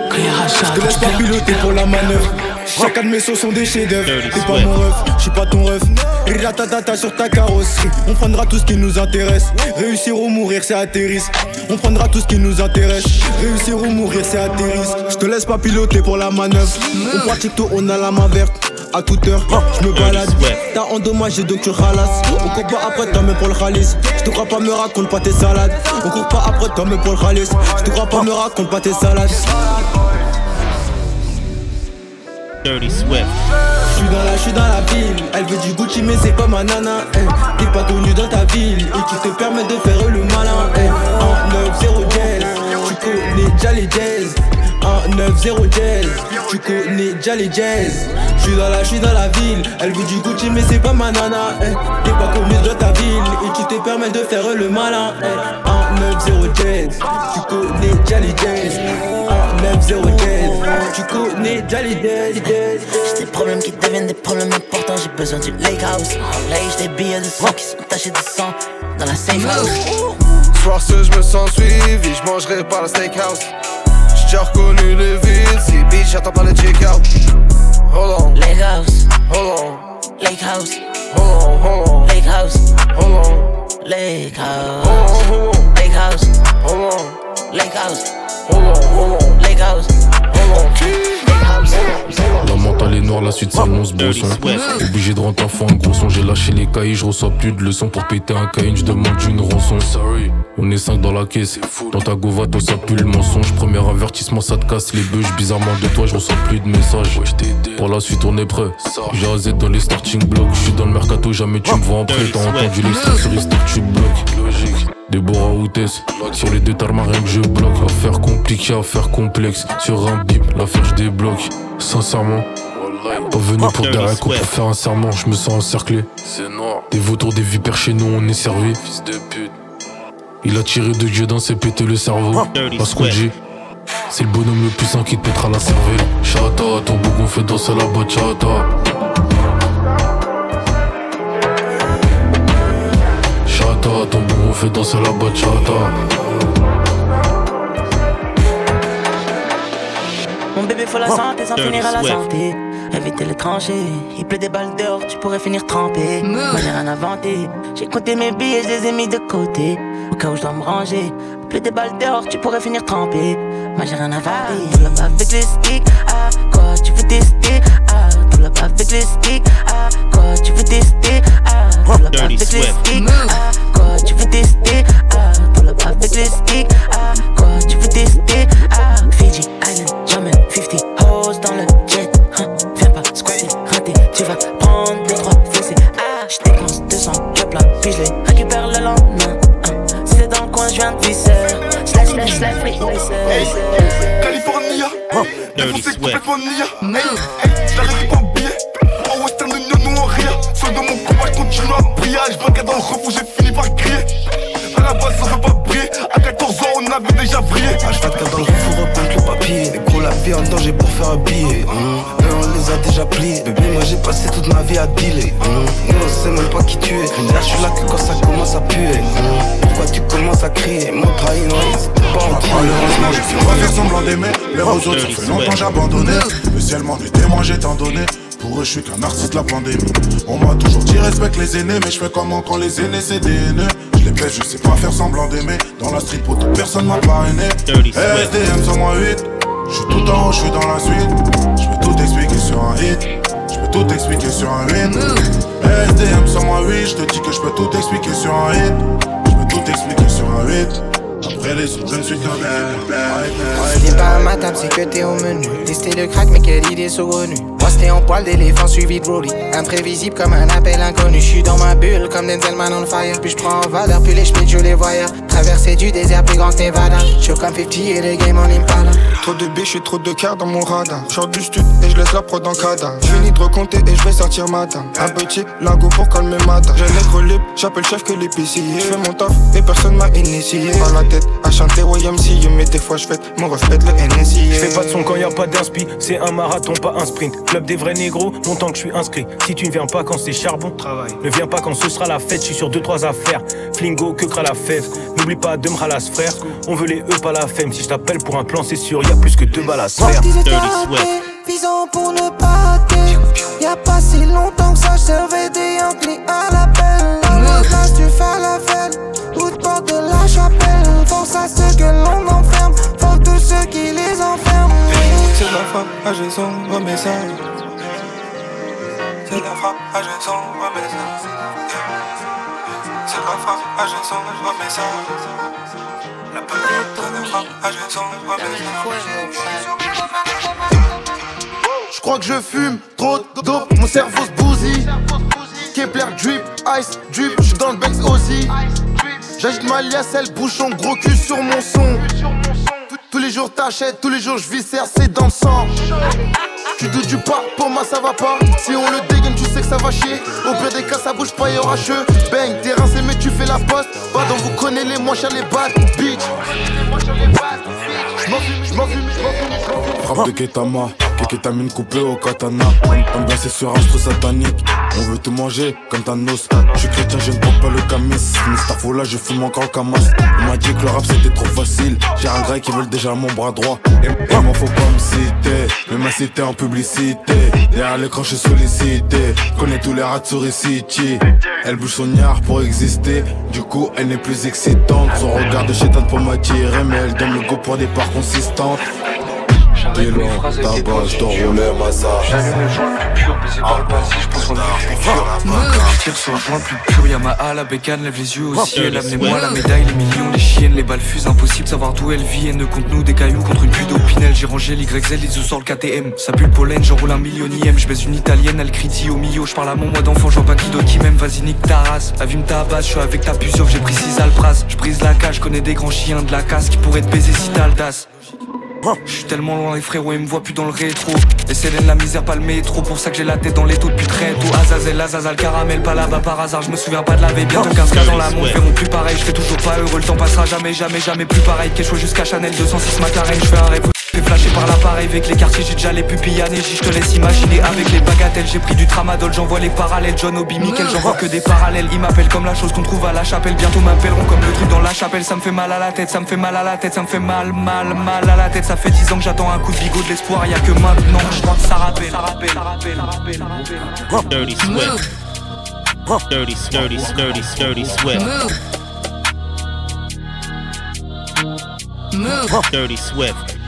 Quand y'a rachat, Je te laisse pas piloter pour la manœuvre. Chacun de mes sauts sont des chefs-d'œuvre. T'es pas mon ref, je suis pas ton ref. Ratatata sur ta carrosserie. On prendra tout ce qui nous intéresse. Réussir ou mourir, c'est atterrisse. On prendra tout ce qui nous intéresse. Réussir ou mourir, c'est atterrisse. Je te laisse pas piloter pour la manœuvre. On pratique tout, on a la main verte. À toute heure, je me balade. T'as endommagé donc tu ralasses. On court pas après toi, même pour le ralice. Je te crois pas, me raconte pas tes salades. On court pas après toi, même pour le ralice. Je te crois pas, me raconte pas tes salades. Dirty Swift. J'suis dans la, j'suis dans la ville. Elle veut du Gucci, mais c'est pas ma nana. eh. T'es pas connu dans ta ville et tu te permets de faire le malin. eh. En 9-0 jazz, tu connais déjà les jazz. En 9-0 jazz, tu connais déjà les jazz. J'suis dans la, j'suis dans la ville. Elle veut du Gucci, mais c'est pas ma nana. eh. T'es pas connu dans ta ville et tu te permets de faire le malin. eh. En 9-0 jazz, tu connais déjà les jazz. En 9-0 jazz, tu connais déjà les jazz. J'ai des problèmes qui deviennent des problèmes importants. J'ai besoin du lake house. J'ai des billets de sang qui sont tachés de sang dans la safe house. Soir ce je me sens suivi, je mangerai par la steakhouse. J'ai déjà reconnu les villes, si bitch j'attends pas le check-out. Hold on, Lake house, hold on, lake house, hold on, hold on, lake house, hold on, lake house, hold on, lake house, hold on, lake house, hold on, hold on, lake house, hold on. lake house. La mentale est noire, la suite s'annonce brosson. Obligé de rentrer en un gros son. J'ai lâché les cahiers, je reçois plus de leçons pour péter un cahier. Je demande une rançon. On est 5 dans la caisse. Dans ta govato, ça pue le mensonge. Premier avertissement, ça te casse les bœufs. Bizarrement de toi, je reçois plus de messages. Pour la suite, on est prêt. J'ai AZ dans les starting blocks. Je suis dans le mercato, jamais tu me vois en prêt. T'as entendu l'extrait sur les stars, tu bloques. Déborah Houtès, sur les deux tarmacs, rien que je bloque. Affaire compliquée, affaire complexe. Sur un bip, l'affaire je débloque. Sincèrement, pas venu pour derrière coup pour faire un serment, je me sens encerclé. Des vautours, des vipères chez nous, on est servi. Fils de pute. Il a tiré de Dieu dans ses pété le cerveau. Parce qu'on dit, c'est le bonhomme le plus sain qui te pètera la cervelle. Chata, ton bougon fait danser la bachata. Chata, ton bougon fait danser la bachata. Mon bébé faut la santé sans finir à la santé. Éviter les tranchées, il pleut des balles dehors, tu pourrais finir trempé. Moi j'ai rien inventé, j'ai compté mes billets, je les ai mis de côté. Au cas où je dois me ranger, il pleut des balles dehors, tu pourrais finir trempé. Moi j'ai rien inventé, avec les sticks, ah quoi tu veux tester, ah tout là-bas avec les sticks, ah quoi tu veux tester, ah tout là-bas avec les sticks, ah quoi tu veux tester, ah là-bas avec les sticks, ah quoi tu veux tester, ah Fiji Island, Jamaica 50 hoes dans le jet, hein, viens pas squatter, rater, tu vas prendre les trois fessées, ah j'dépense 200 cap là, puis je les récupère le lendemain, hein, si c'est dans le coin, je viens de visser, slash slash slash free California, défoncé complètement nia. Hey, hey, je la récupère combat, je continue à prier. Je vois dans le refou, j'ai fini par crier. À la base, ça veut pas briller. À 14 ans, on avait déjà brillé. H24 dans le refou, repeinte le papier. Les gros, la vie en danger pour faire un billet. Hum, Eux, on les a déjà pliés. Bébé, moi j'ai passé toute ma vie à dealer. Hum, Nous, on sait même pas qui tu es. Là, je suis là que quand ça commence à puer. Hum, Pourquoi tu commences à crier? Mon trahi, non, c'est pas en Malheureusement, je sais pas faire semblant d'aimer. Mais aux autres, ça fait longtemps j'ai abandonné. Spécialement des témoins, j'ai tant donné. Pour eux, je suis qu'un artiste de la pandémie. On m'a toujours dit respecte les aînés, mais je fais comment quand les aînés c'est des haineux. Je les pèse, je sais pas faire semblant d'aimer. Dans la street, pour personne m'a parrainé. SDM 108, je suis tout en haut, je suis dans la suite. Je peux tout expliquer sur un hit. Je peux tout expliquer sur un hit. SDM 108, je te dis que je peux tout expliquer sur un hit. Je peux tout expliquer sur un hit. Après les autres, je ne suis qu'un Si t'es pas à ma table, c'est que t'es au menu. Tester le crack, mais quelle idée saugrenue. Moi, c'était en poil d'éléphant suivi de Broly. Imprévisible comme un appel inconnu. J'suis dans ma bulle comme Denzel Man on fire. Puis j'prends en valeur, puis les schmitts, je les voyais. Traverser du désert plus grand que Nevada. J'suis comme 50 et les game en impala. Trop de biches et trop de cartes dans mon radar. J'sors du stud et je laisse la prod en cadavre. J'finis de recompter et je vais sortir matin. Un petit lingot pour calmer matin. J'ai nègre libre, j'appelle chef que l'épicier. J'fais mon taf et personne m'a initié. Pas la tête à chanter YMCA, mais des fois j'fais mon reflet le NSI. J'fais pas de son quand y a pas d'inspi, c'est un marathon, pas un sprint. Club des vrais négros, longtemps que je suis inscrit. Si tu ne viens pas quand c'est charbon, travail. Ne viens pas quand ce sera la fête, je suis sur deux trois affaires. Flingo, que cra la fève. N'oublie pas de me ralas frère. On veut les E, pas la femme. Si je t'appelle pour un plan, c'est sûr, y a plus que deux balles à se faire. Visant pour ne pas rater. Y'a pas si longtemps que ça, je servais des Yankees à l'appel. À la place du falafel, ou de porte de la chapelle. Force à ceux que l'on enferme, force tous ceux qui les enferment. C'est la frappe, j'ai son message. C'est la frappe, son message. La. La de la Je crois que je fume trop de dope, mon cerveau se bousille. Kepler drip, ice drip, je suis dans le Bex aussi. J'agite ma liasse, elle bouchon, gros cul sur mon son. Tous- les jours t'achètes, tous les jours je viscère, c'est dans le sang. Tu doutes du pas, pour moi ça va pas. Si on le dégaine, tu sais que ça va chier. Au pire des cas, ça bouge pas, y'aura cheux. Bang, t'es rincé, mais tu fais la poste. Va donc vous connaissez les moins chers, les bad bitch. J'm'en fume, j'm'en fume, j'm'en fume, j'm'en fume. Frappe de Ketama, que kétamine coupée au katana. Ambiancé sur un satanique. On veut tout manger comme Thanos. Je suis chrétien, je ne porte pas le camis. Mister là, je fume encore le camas. On m'a dit que le rap c'était trop facile. J'ai un gars qui veulent déjà mon bras droit. Et, et moi faut pas me citer. Mais ma cité en publicité. Derrière l'écran, je suis sollicité. Connais tous les rats de City. Elle bouge son yard pour exister. Du coup, elle n'est plus excitante. Son regard de chétane pour m'attirer. Mais elle donne le go pour des parts consistantes. Loin, tabac, je t'enroulais ma J'allume le joint le plus pur, baiser par le passé, je pense qu'on est futur. Je tire sur le joint le plus pur, Yamaha, la bécane, lève les yeux au ciel. Amenez-moi la médaille, les millions, les chiennes, les balles fusent. Impossible de savoir d'où elle vit. Elle ne compte nous des cailloux contre une pluie d'opinel. J'ai rangé l'YZ, les sur le KTM. Ça pue le pollen, j'enroule un millionième. Je baisse une italienne, elle crie au milieu. Je parle à mon moi d'enfant, j'en pas qui d'autre qui m'aime. Vas-y, nique ta race. La vie me tabasse, je suis avec ta puce, j'ai pris 6 alpras. Je brise la cage, je connais des grands chiens de la casse qui pourraient te baiser si t'as l'audace. Je suis tellement loin les frérots, ils me voient plus dans le rétro. Et c'est la misère, pas le métro. Pour ça que j'ai la tête dans les taux depuis très tôt. Azazel, Azazel, caramel, pas là-bas par hasard. Je me souviens pas de la veille, bientôt 15 cas dans la montre. Feront plus pareil, je toujours pas heureux. Le temps passera jamais, jamais, jamais plus pareil. Chose jusqu'à Chanel 206 McLaren Je fais un rêve Fais flasher par l'appareil avec les quartiers, j'ai déjà les pupilles anégies, je te laisse imaginer. Avec les bagatelles, j'ai pris du tramadol, j'envoie les parallèles, John Obi, Michael, j'en vois que des parallèles, ils m'appellent comme la chose qu'on trouve à la chapelle, bientôt m'appelleront comme le truc dans la chapelle, ça me fait mal à la tête, ça me fait mal à la tête, ça me fait mal, mal, mal à la tête, ça fait 10 ans que j'attends un coup de bigot de l'espoir, y'a que maintenant, je crois que ça rappelle, ça rappelle, ça rappelle, ça rappelle, ça rappelle. Dirty Swift. Dirty, dirty, dirty, dirty Swift. Dirty Swift.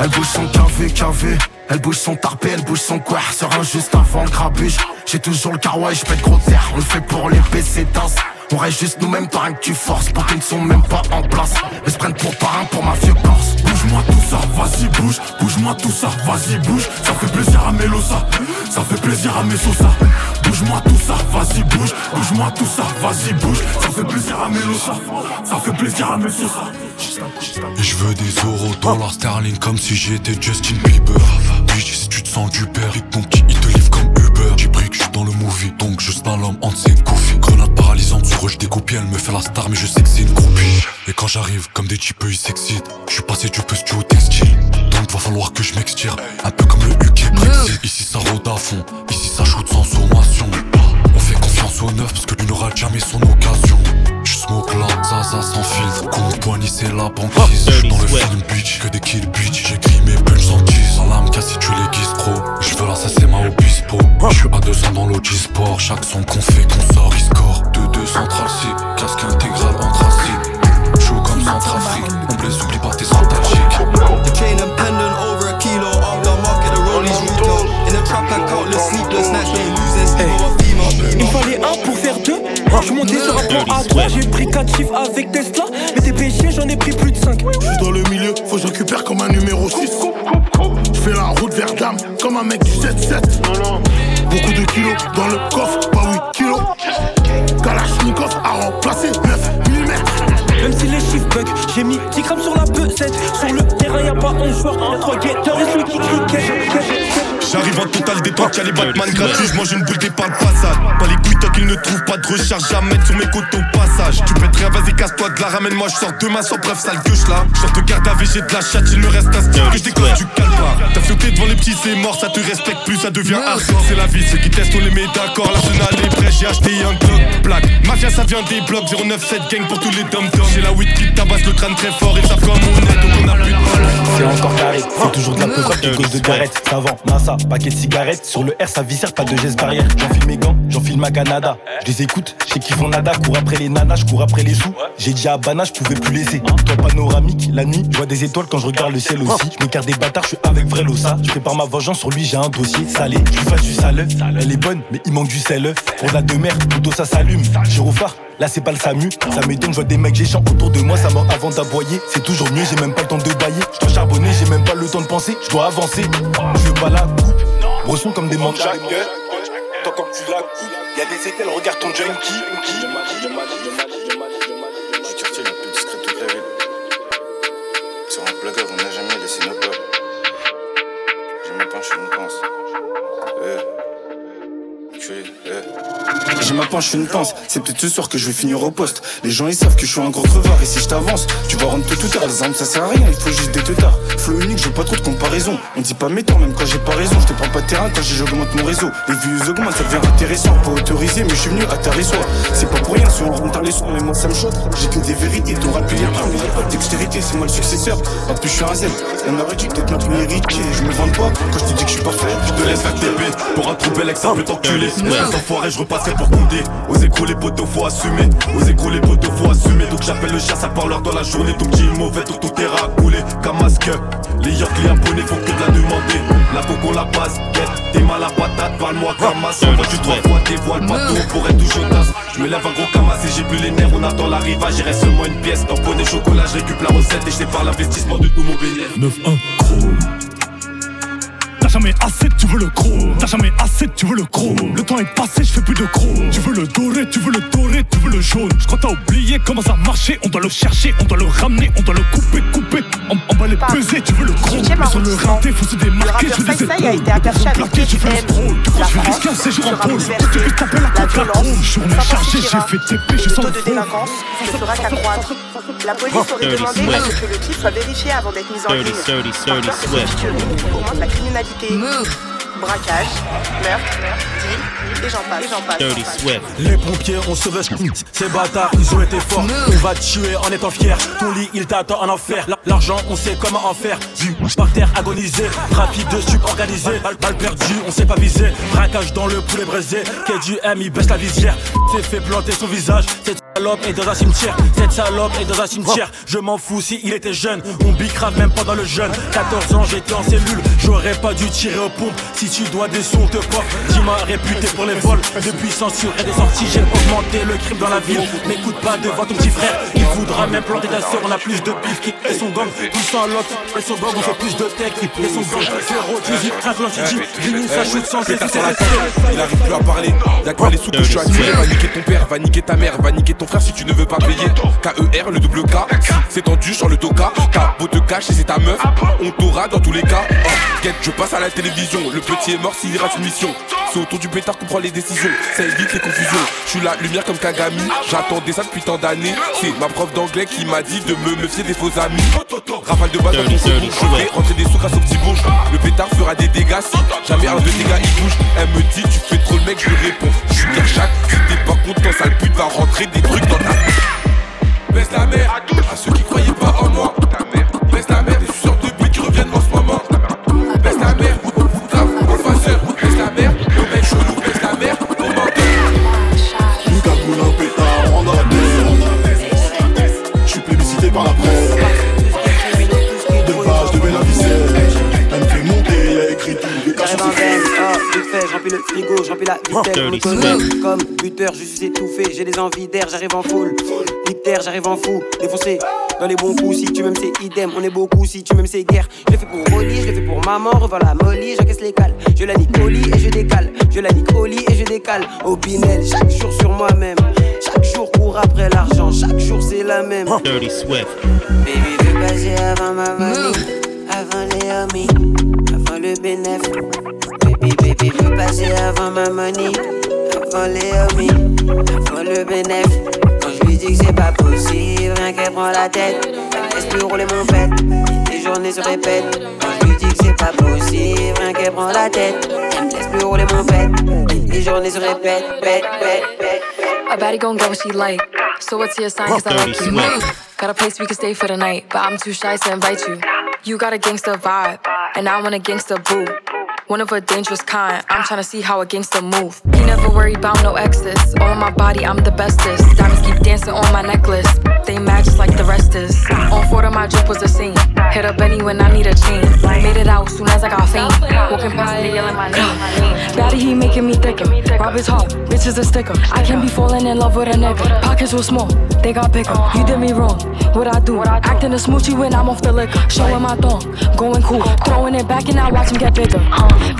Elle bouge son café, café. Elle bouge son tarpé, elle bouge son coeur. Sera juste avant le grabuge. J'ai toujours le et je pète gros terre. On le fait pour les danse. On reste juste nous-mêmes, tant que tu forces. Pour qu'ils ne sont même pas en place. Mais se prennent pour parrain pour ma vieux corse. Bouge-moi tout ça, vas-y bouge. Bouge-moi tout ça, vas-y bouge. Ça fait plaisir à Melosa. Ça fait plaisir à Mesosa. Bouge-moi tout ça, vas-y bouge. Bouge-moi tout ça, vas-y bouge. Ça fait plaisir à Melosa. Ça fait plaisir à Mesosa. Et je veux des euros, dollars sterling comme si j'étais Justin Bieber. Bitch, si tu te sens du père, ton petit il te livre comme Uber. J'ai pris que je suis dans le movie, donc je slalom entre ses couffes. Grenade paralysante, sur je découpe, elle me fait la star, mais je sais que c'est une groupie. Et quand j'arrive, comme des types, ils s'excitent. Je suis passé du petit au textile, donc va falloir que je m'extire. Un peu comme le UK Brexit. Ici ça rôde à fond, ici ça shoot sans sommation. On fait confiance au neuf parce que lui n'aura jamais son occasion. Smoke là, ça, ça sans filtre. Con poignet, c'est la banquise. J'suis dans le film bitch, que des kills bitch. J'écris mes punches en tease. Salam, si tu les trop. J'veux l'assassin ma obispo. J'suis à 200 dans l'Ogisport. Chaque son qu'on fait, qu'on sort, il score. 2-2 central C, casque intégral anthracite. J'joue comme Centrafrique. 2 Je suis monté sur un plan à 3 J'ai pris 4 chiffres avec Tesla. Mais des péchés j'en ai pris plus de 5 Je dans le milieu Faut que je récupère comme un numéro 6 Je fais la route vers Dame Comme un mec du 7-7 Beaucoup de kilos dans le coffre Pas 8 kilos. Kalachnikov a remplacé 9 mm Même si les chiffres bug J'ai mis 10 grammes sur la pesette. Sur le terrain y'a pas 11 joueurs 3 guetteurs et celui qui cricket J'arrive en total détente, y'a les Batman gratuits, je mange une boule des par le passage. Pas les couilles tant qu'ils ne trouvent pas de recharge à mettre sur mes côtes au passage. Tu pètes rien, vas-y, casse-toi de la ramène-moi, je sors demain sans preuve, sale gueule là. Je te garde à j'ai de la chatte, il me reste un style que je décolle, tu calmes pas. T'as flotté devant les petits, c'est mort, ça te respecte plus, ça devient hardcore. C'est la vie, ceux qui testent, on les met d'accord. L'arsenal est prêt, j'ai acheté un. Mafia, ça vient des blocs, 097 gang pour tous les dom J'ai la weed qui tabasse le crâne très fort, ils savent comme on est, donc on a plus de C'est encore carré, c'est toujours de la peu qui cause de garrette. Savant, massa, paquet de cigarettes. Sur le R, ça viscère, pas de geste barrière. J'enfile mes gants, j'enfile ma Canada. Je les écoute, je sais qu'ils font nada. Cours après les nanas, je cours après les sous. J'ai dit à Bana, je pouvais plus laisser. Toi panoramique, la nuit, je vois des étoiles quand je regarde le ciel aussi. Je m'écarte des bâtards, je suis avec vrai Losa. Je prépare ma vengeance sur lui, j'ai un dossier salé. Je lui fasse du sale. Elle est bonne, mais il manque du sel. Pour la demeure, plutôt ça s'allume. Là c'est pas le SAMU, ça m'étonne, je vois des mecs géchants autour de moi, ça mort avant d'aboyer. C'est toujours mieux, j'ai même pas le temps de bailler. Je dois charbonner, j'ai même pas le temps de penser, je dois avancer. Je veux pas la coupe, bresson comme des manches. Toi quand tu la coupes, y'a des étels, regarde ton junkie. J'ai ma penche, une pince, c'est peut-être ce soir que je vais finir au poste. Les gens ils savent que je suis un gros crevard et si je t'avance, tu vas rendre tout tard. Les armes ça sert à rien, il faut juste des teutards. Flow unique, je veux pas trop de comparaison. On dit pas mes temps, même quand j'ai pas raison. Je te prends pas de terrain quand j'augmente mon réseau. Les vues augmentent, ça devient intéressant. Pas autorisé, mais je suis venu à ta. C'est pas pour rien si on rentre les soins, mais moi ça me choque. J'ai que des vérités, t'auras plus les plans, mais y'a pas de dextérité, c'est moi le successeur. En plus, je suis un zèle. On aurait dit peut-être notre héritier. Je me vends pas quand je te dis que je suis parfait. Je te laisse faire tes bêtes pour un trou bel ex, un peu t'enculer. Ouais, enfoiré, je repasserai pour compter démarquer. Aux écrous, les poteaux, faut assumer. Aux écrous, les poteaux, faut assumer. Donc j'appelle le chat, ça parle dans la journée. Donc dis mauvais, tout ton terrain à couler. Kamasque, les yachts, les abonnés, faut que de la demander. La coco, la base. T'es mal à patate, parle-moi Kamas. Envoie du trois fois, dévoile pas tout pour être toujours tasse. Je me lève un gros Kamas et j'ai plus les nerfs. On attend l'arrivage, il reste seulement une pièce. Tamponné chocolat, je récupère la recette et je sépare l'investissement de tout mon bénéfice. 9-1 chrome. T'as jamais assez, tu veux le chrome. T'as jamais assez, tu veux le chrome. Le temps est passé, je fais plus de chrome. Tu veux le doré, tu veux le doré, tu veux le jaune. Je crois t'as oublié comment ça marchait. On doit le chercher, on doit le ramener, on doit le couper, couper. On, va les peser, tu veux le chrome. Mais sur le raté, faut se démarquer. Je des épaules. plaqué, je fais le stroll. Tu crois que je vais risquer un séjour en pôle. Tu puisses taper la côte, la chrome. Journée chargée, j'ai fait TP, je sens le fond. ne fera qu'accroître. La police aurait demandé à ce que le titre soit vérifié avant d'être mis en ligne. Par peur que tuerie augmente la criminalité. Braquage, meurtre, deal, et j'en passe. Et j'en passe. Dirty Swift. Les pompiers ont sauvé ce Ces bâtards, ils ont été forts. On va te tuer en étant fier. Ton lit, il t'attend en enfer. L'argent, on sait comment en faire. Du par terre agonisé. Trafic de stup organisé. Balle, perdue, on sait pas viser. Braquage dans le poulet braisé. Quai du M, il baisse la visière. C'est fait planter son visage. Cette salope est dans un cimetière. Cette salope est dans un cimetière. Je m'en fous si il était jeune. On bicrave même pas dans le jeune. 14 ans, j'étais en cellule. J'aurais pas dû tirer aux pompes. Si tu dois des sons, te porte. Dis-moi réputé pour les vols. Depuis censure et des sorties, j'ai augmenté le crime dans la ville. N'écoute pas devant ton petit frère. Il voudra même planter ta soeur. On a plus de bif qui et son gang. Tout sans l'autre et son gang. On fait plus de tech et son gang. Zéro, tu craque l'anti-G. Vinyle, ça shoot sans cesse. il arrive plus à parler. Y'a que les sous que je suis attiré. Va niquer ton père, va niquer ta mère, va niquer ton frère si tu ne veux pas payer. KER, le double K. C'est tendu sur le toka, t'as beau te cacher, c'est ta meuf. On t'aura dans tous les cas. Oh, guette, je passe à la télévision. Le petit est mort s'il rate une mission. C'est autour du pétard qu'on prend les décisions. Ça évite les confusions. Je suis la lumière comme Kagami. J'attendais ça depuis tant d'années. C'est ma prof d'anglais qui m'a dit de me méfier des faux amis. Rafale de balle dans ton second. Je vais rentrer des sous grâce au petit bouge. Le pétard fera des dégâts si jamais un de tes gars il bouge. Elle me dit tu fais trop le mec, je lui réponds. Je suis Kershak, si t'es pas content, sale pute va rentrer des trucs dans ta Baisse la mère à ceux qui croyaient pas en moi. Frigo, je remplis la vitelle, on me Dirty connaît Swift. comme buteur, je suis étouffé, j'ai des envies d'air, j'arrive en full, Nicter, j'arrive en fou, défoncé, dans les bons coups, si tu m'aimes c'est idem, on est beaucoup, si tu m'aimes c'est guerre, je le fais pour Rolly, je le fais pour maman, revoir la molly, j'encaisse les cales, je la nique au lit et je décale, je la nique au lit et je décale, au Pinel, chaque jour sur moi-même, chaque jour cours après l'argent, chaque jour c'est la même. Dirty Swift. Baby, veux passer avant ma money, avant les homies, avant le bénéf. Baby, veux passer avant ma money, avant les homies, avant le bénéf. Quand je lui dis que c'est pas possible, rien qu'elle prend la tête, elle laisse plus rouler mon pet. Les journées se répètent. Quand je lui dis que c'est pas possible, rien qu'elle prend la tête, elle me laisse plus rouler mon pet. Les journées se répètent, pète, pète, pète. A baddie gon' get what she like. So what's your sign? Cause I like you. Got a place we can stay for the night, but I'm too shy to invite you. You got a gangster vibe, and I want a gangster boo. One of a dangerous kind. I'm tryna see how a gangster move. He never worry about no exes. On my body, I'm the bestest. Diamonds keep dancing on my necklace. They match like the rest is. On four of my drip was the same. Hit up Benny when I need a chain. Made it out soon as I got fame. Walking past, they yelling my name. Daddy, he making me thicker. Rob is hard, bitch is a sticker. I can't be falling in love with a nigga. Pockets were small, they got bigger. You did me wrong. What I do? Acting a smoochie when I'm off the liquor. Showing my thong, going cool. Throwing it back and I watch him get bigger.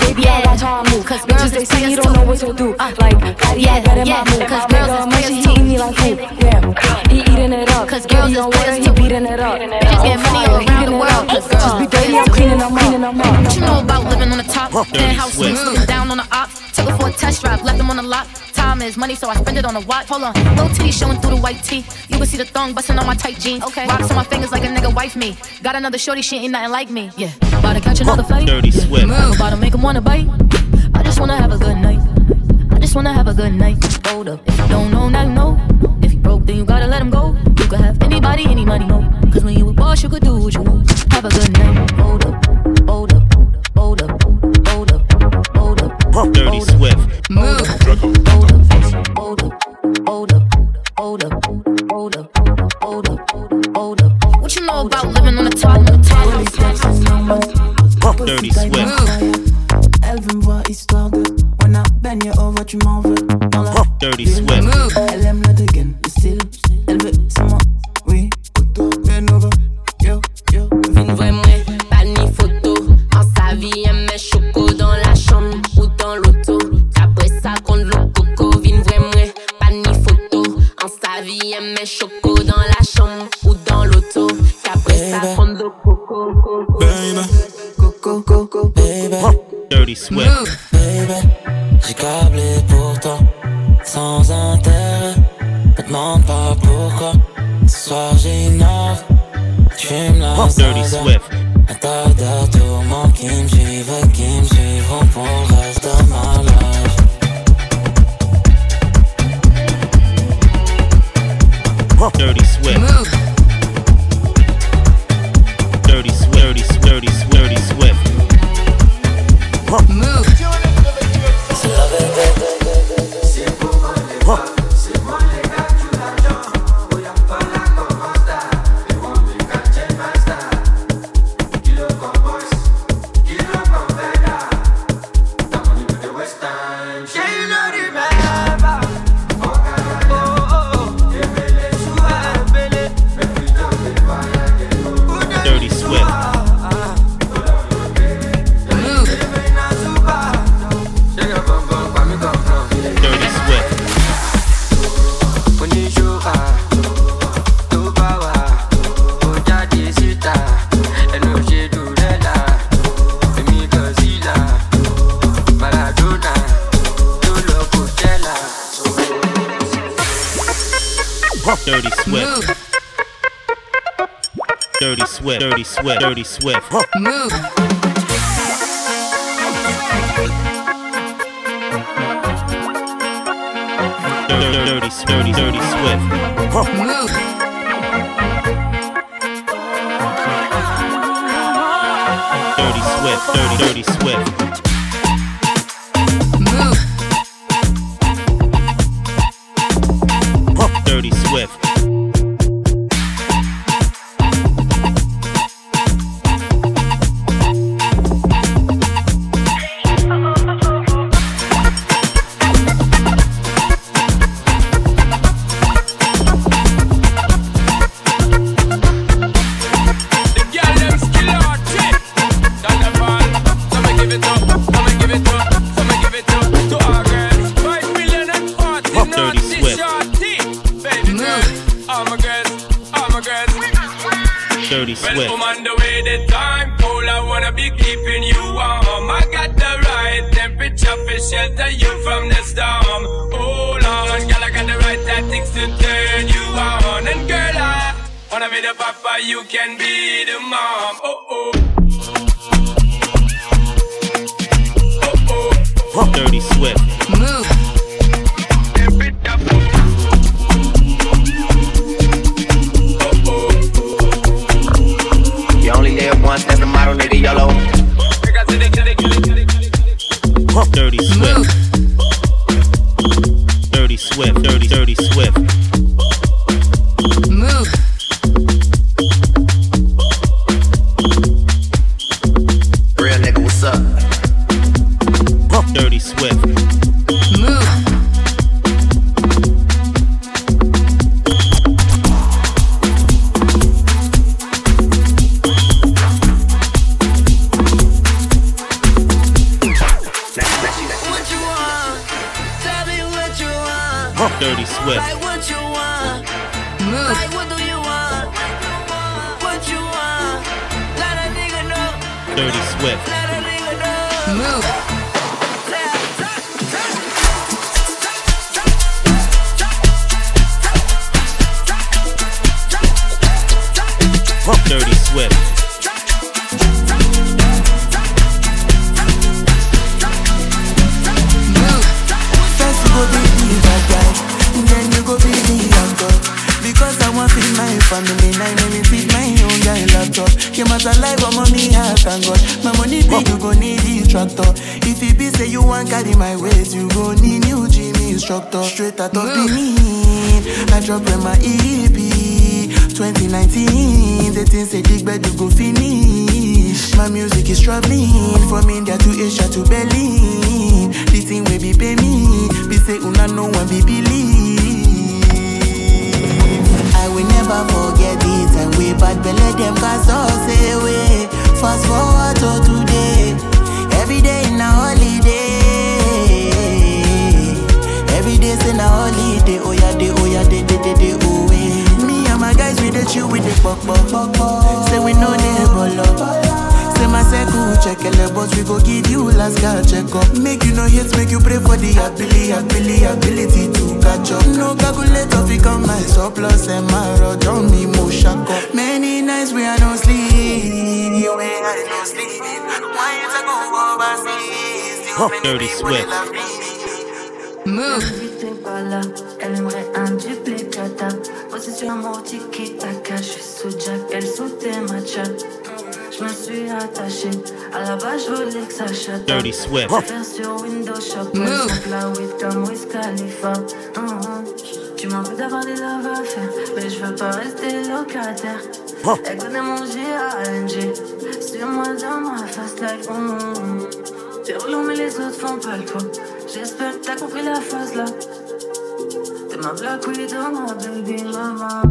Baby, I watch how I move. Cause bitches they say you don't know what to do. Uh, like, daddy, I bet in my move. Cause nigga, my shit, he eat me like food. Yeah, he eating it up. Cause girls on water, he beating it up. Bitches get money oh, all around the world. Cause be dirty, I'm cleaning them up. Cleaning them up. What you know about living on the top? Penthouse Swift. suites, down on the op. Took her for a test drive, left them on the lot. Time is money, so I spend it on a watch. Hold on, little titty showing through the white tee. You can see the thong busting on my tight jeans. Okay, rocks on my fingers like a nigga wife me. Got another shorty, she ain't nothing like me. Yeah, about to catch another fight. Dirty Swift. I'm about to make him wanna bite. I just wanna have a good night. I just wanna have a good night. Hold up, if you don't know, now you know. Then you gotta let him go. You could have anybody, any money, no. Cause when you with boss, you could do what you want. Have a good night. Hold up, hold up, hold up, hold up, hold up. Dirty Swift. Move. Hold up, hold up, hold up, hold up, hold up, hold up, hold up. What you know about living on the top? Dirty Swift. Everywhere is dog. When I bend you over, tu m'en. Dirty Swift. Coco, baby Dirty Swift. Baby, j'ai câblé pour toi Sans intérêt Me demande pas pourquoi Ce soir j'innove Tu me la Dirty Swift. Un tas de tourments qui me suivent Qui me suivront pour le reste de ma life Dirty Swift. Dirty Dirty Swift. Dirty Swift. Dirty Swift. Dirty Swift. Dirty, dirty, dirty, dirty Swift. Dirty Swift. Dirty, dirty Swift. Dirty Swift. Can be a nigga know. Dirty Swift. Let a nigga know. Move. Dirty Swift. Came out alive, I'm on me, I thank God. My money big, you go need the tractor. If it be say you want carry my weight, you go need new gym instructor. Straight out of Benin, I drop in my EP. 2019, the things say dig bed to go finish. My music is traveling from India to Asia to Berlin. The thing will be pay me, be say una no one be believe. Will never forget it and we bad belly them cast us away. Fast forward to today, every day in a holiday. Every day's in a holiday, oh yeah, day, oh yeah, day, day, day, day, oh yeah. Me and my guys with the chill with the pop pop. Say we know they ball up. Say my circle check a boss, we go give you last card check up. Make you no hate, make you pray for the ability, ability, ability to catch up. No calculator, fi come my surplus eh, and my rod on me, mo shack up. Many nights we are no sleep, we are no sleep. Why you take go overseas? Still many Dirty people Swift. love me. T'es pas là, elle aimerait un duplicata. Position mon tiki taka, je suis sous Jack, elle sous tes matchas. Je me suis attaché, à la base je voulais que ça chatte. Dirty Swift. Faire sur Windows Shop, Move. La weed comme Wiz Khalifa. Mhm. Tu m'en veux d'avoir des love à faire, mais je veux pas rester locataire. Elle connaît mon G.A.N.G. Suis-moi dans ma fast life. mhm. T'es relou, mais les autres font pas le poids. J'espère que t'as compris la phase là. T'es ma black widow, ma baby mama.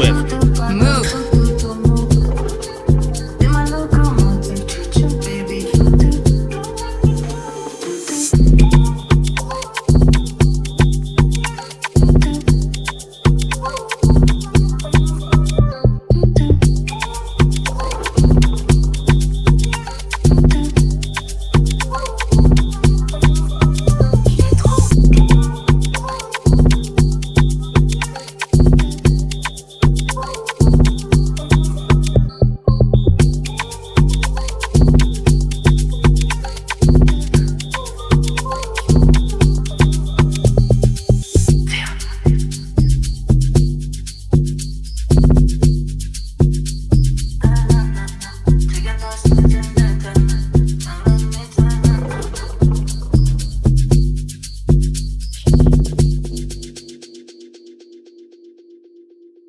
Swift.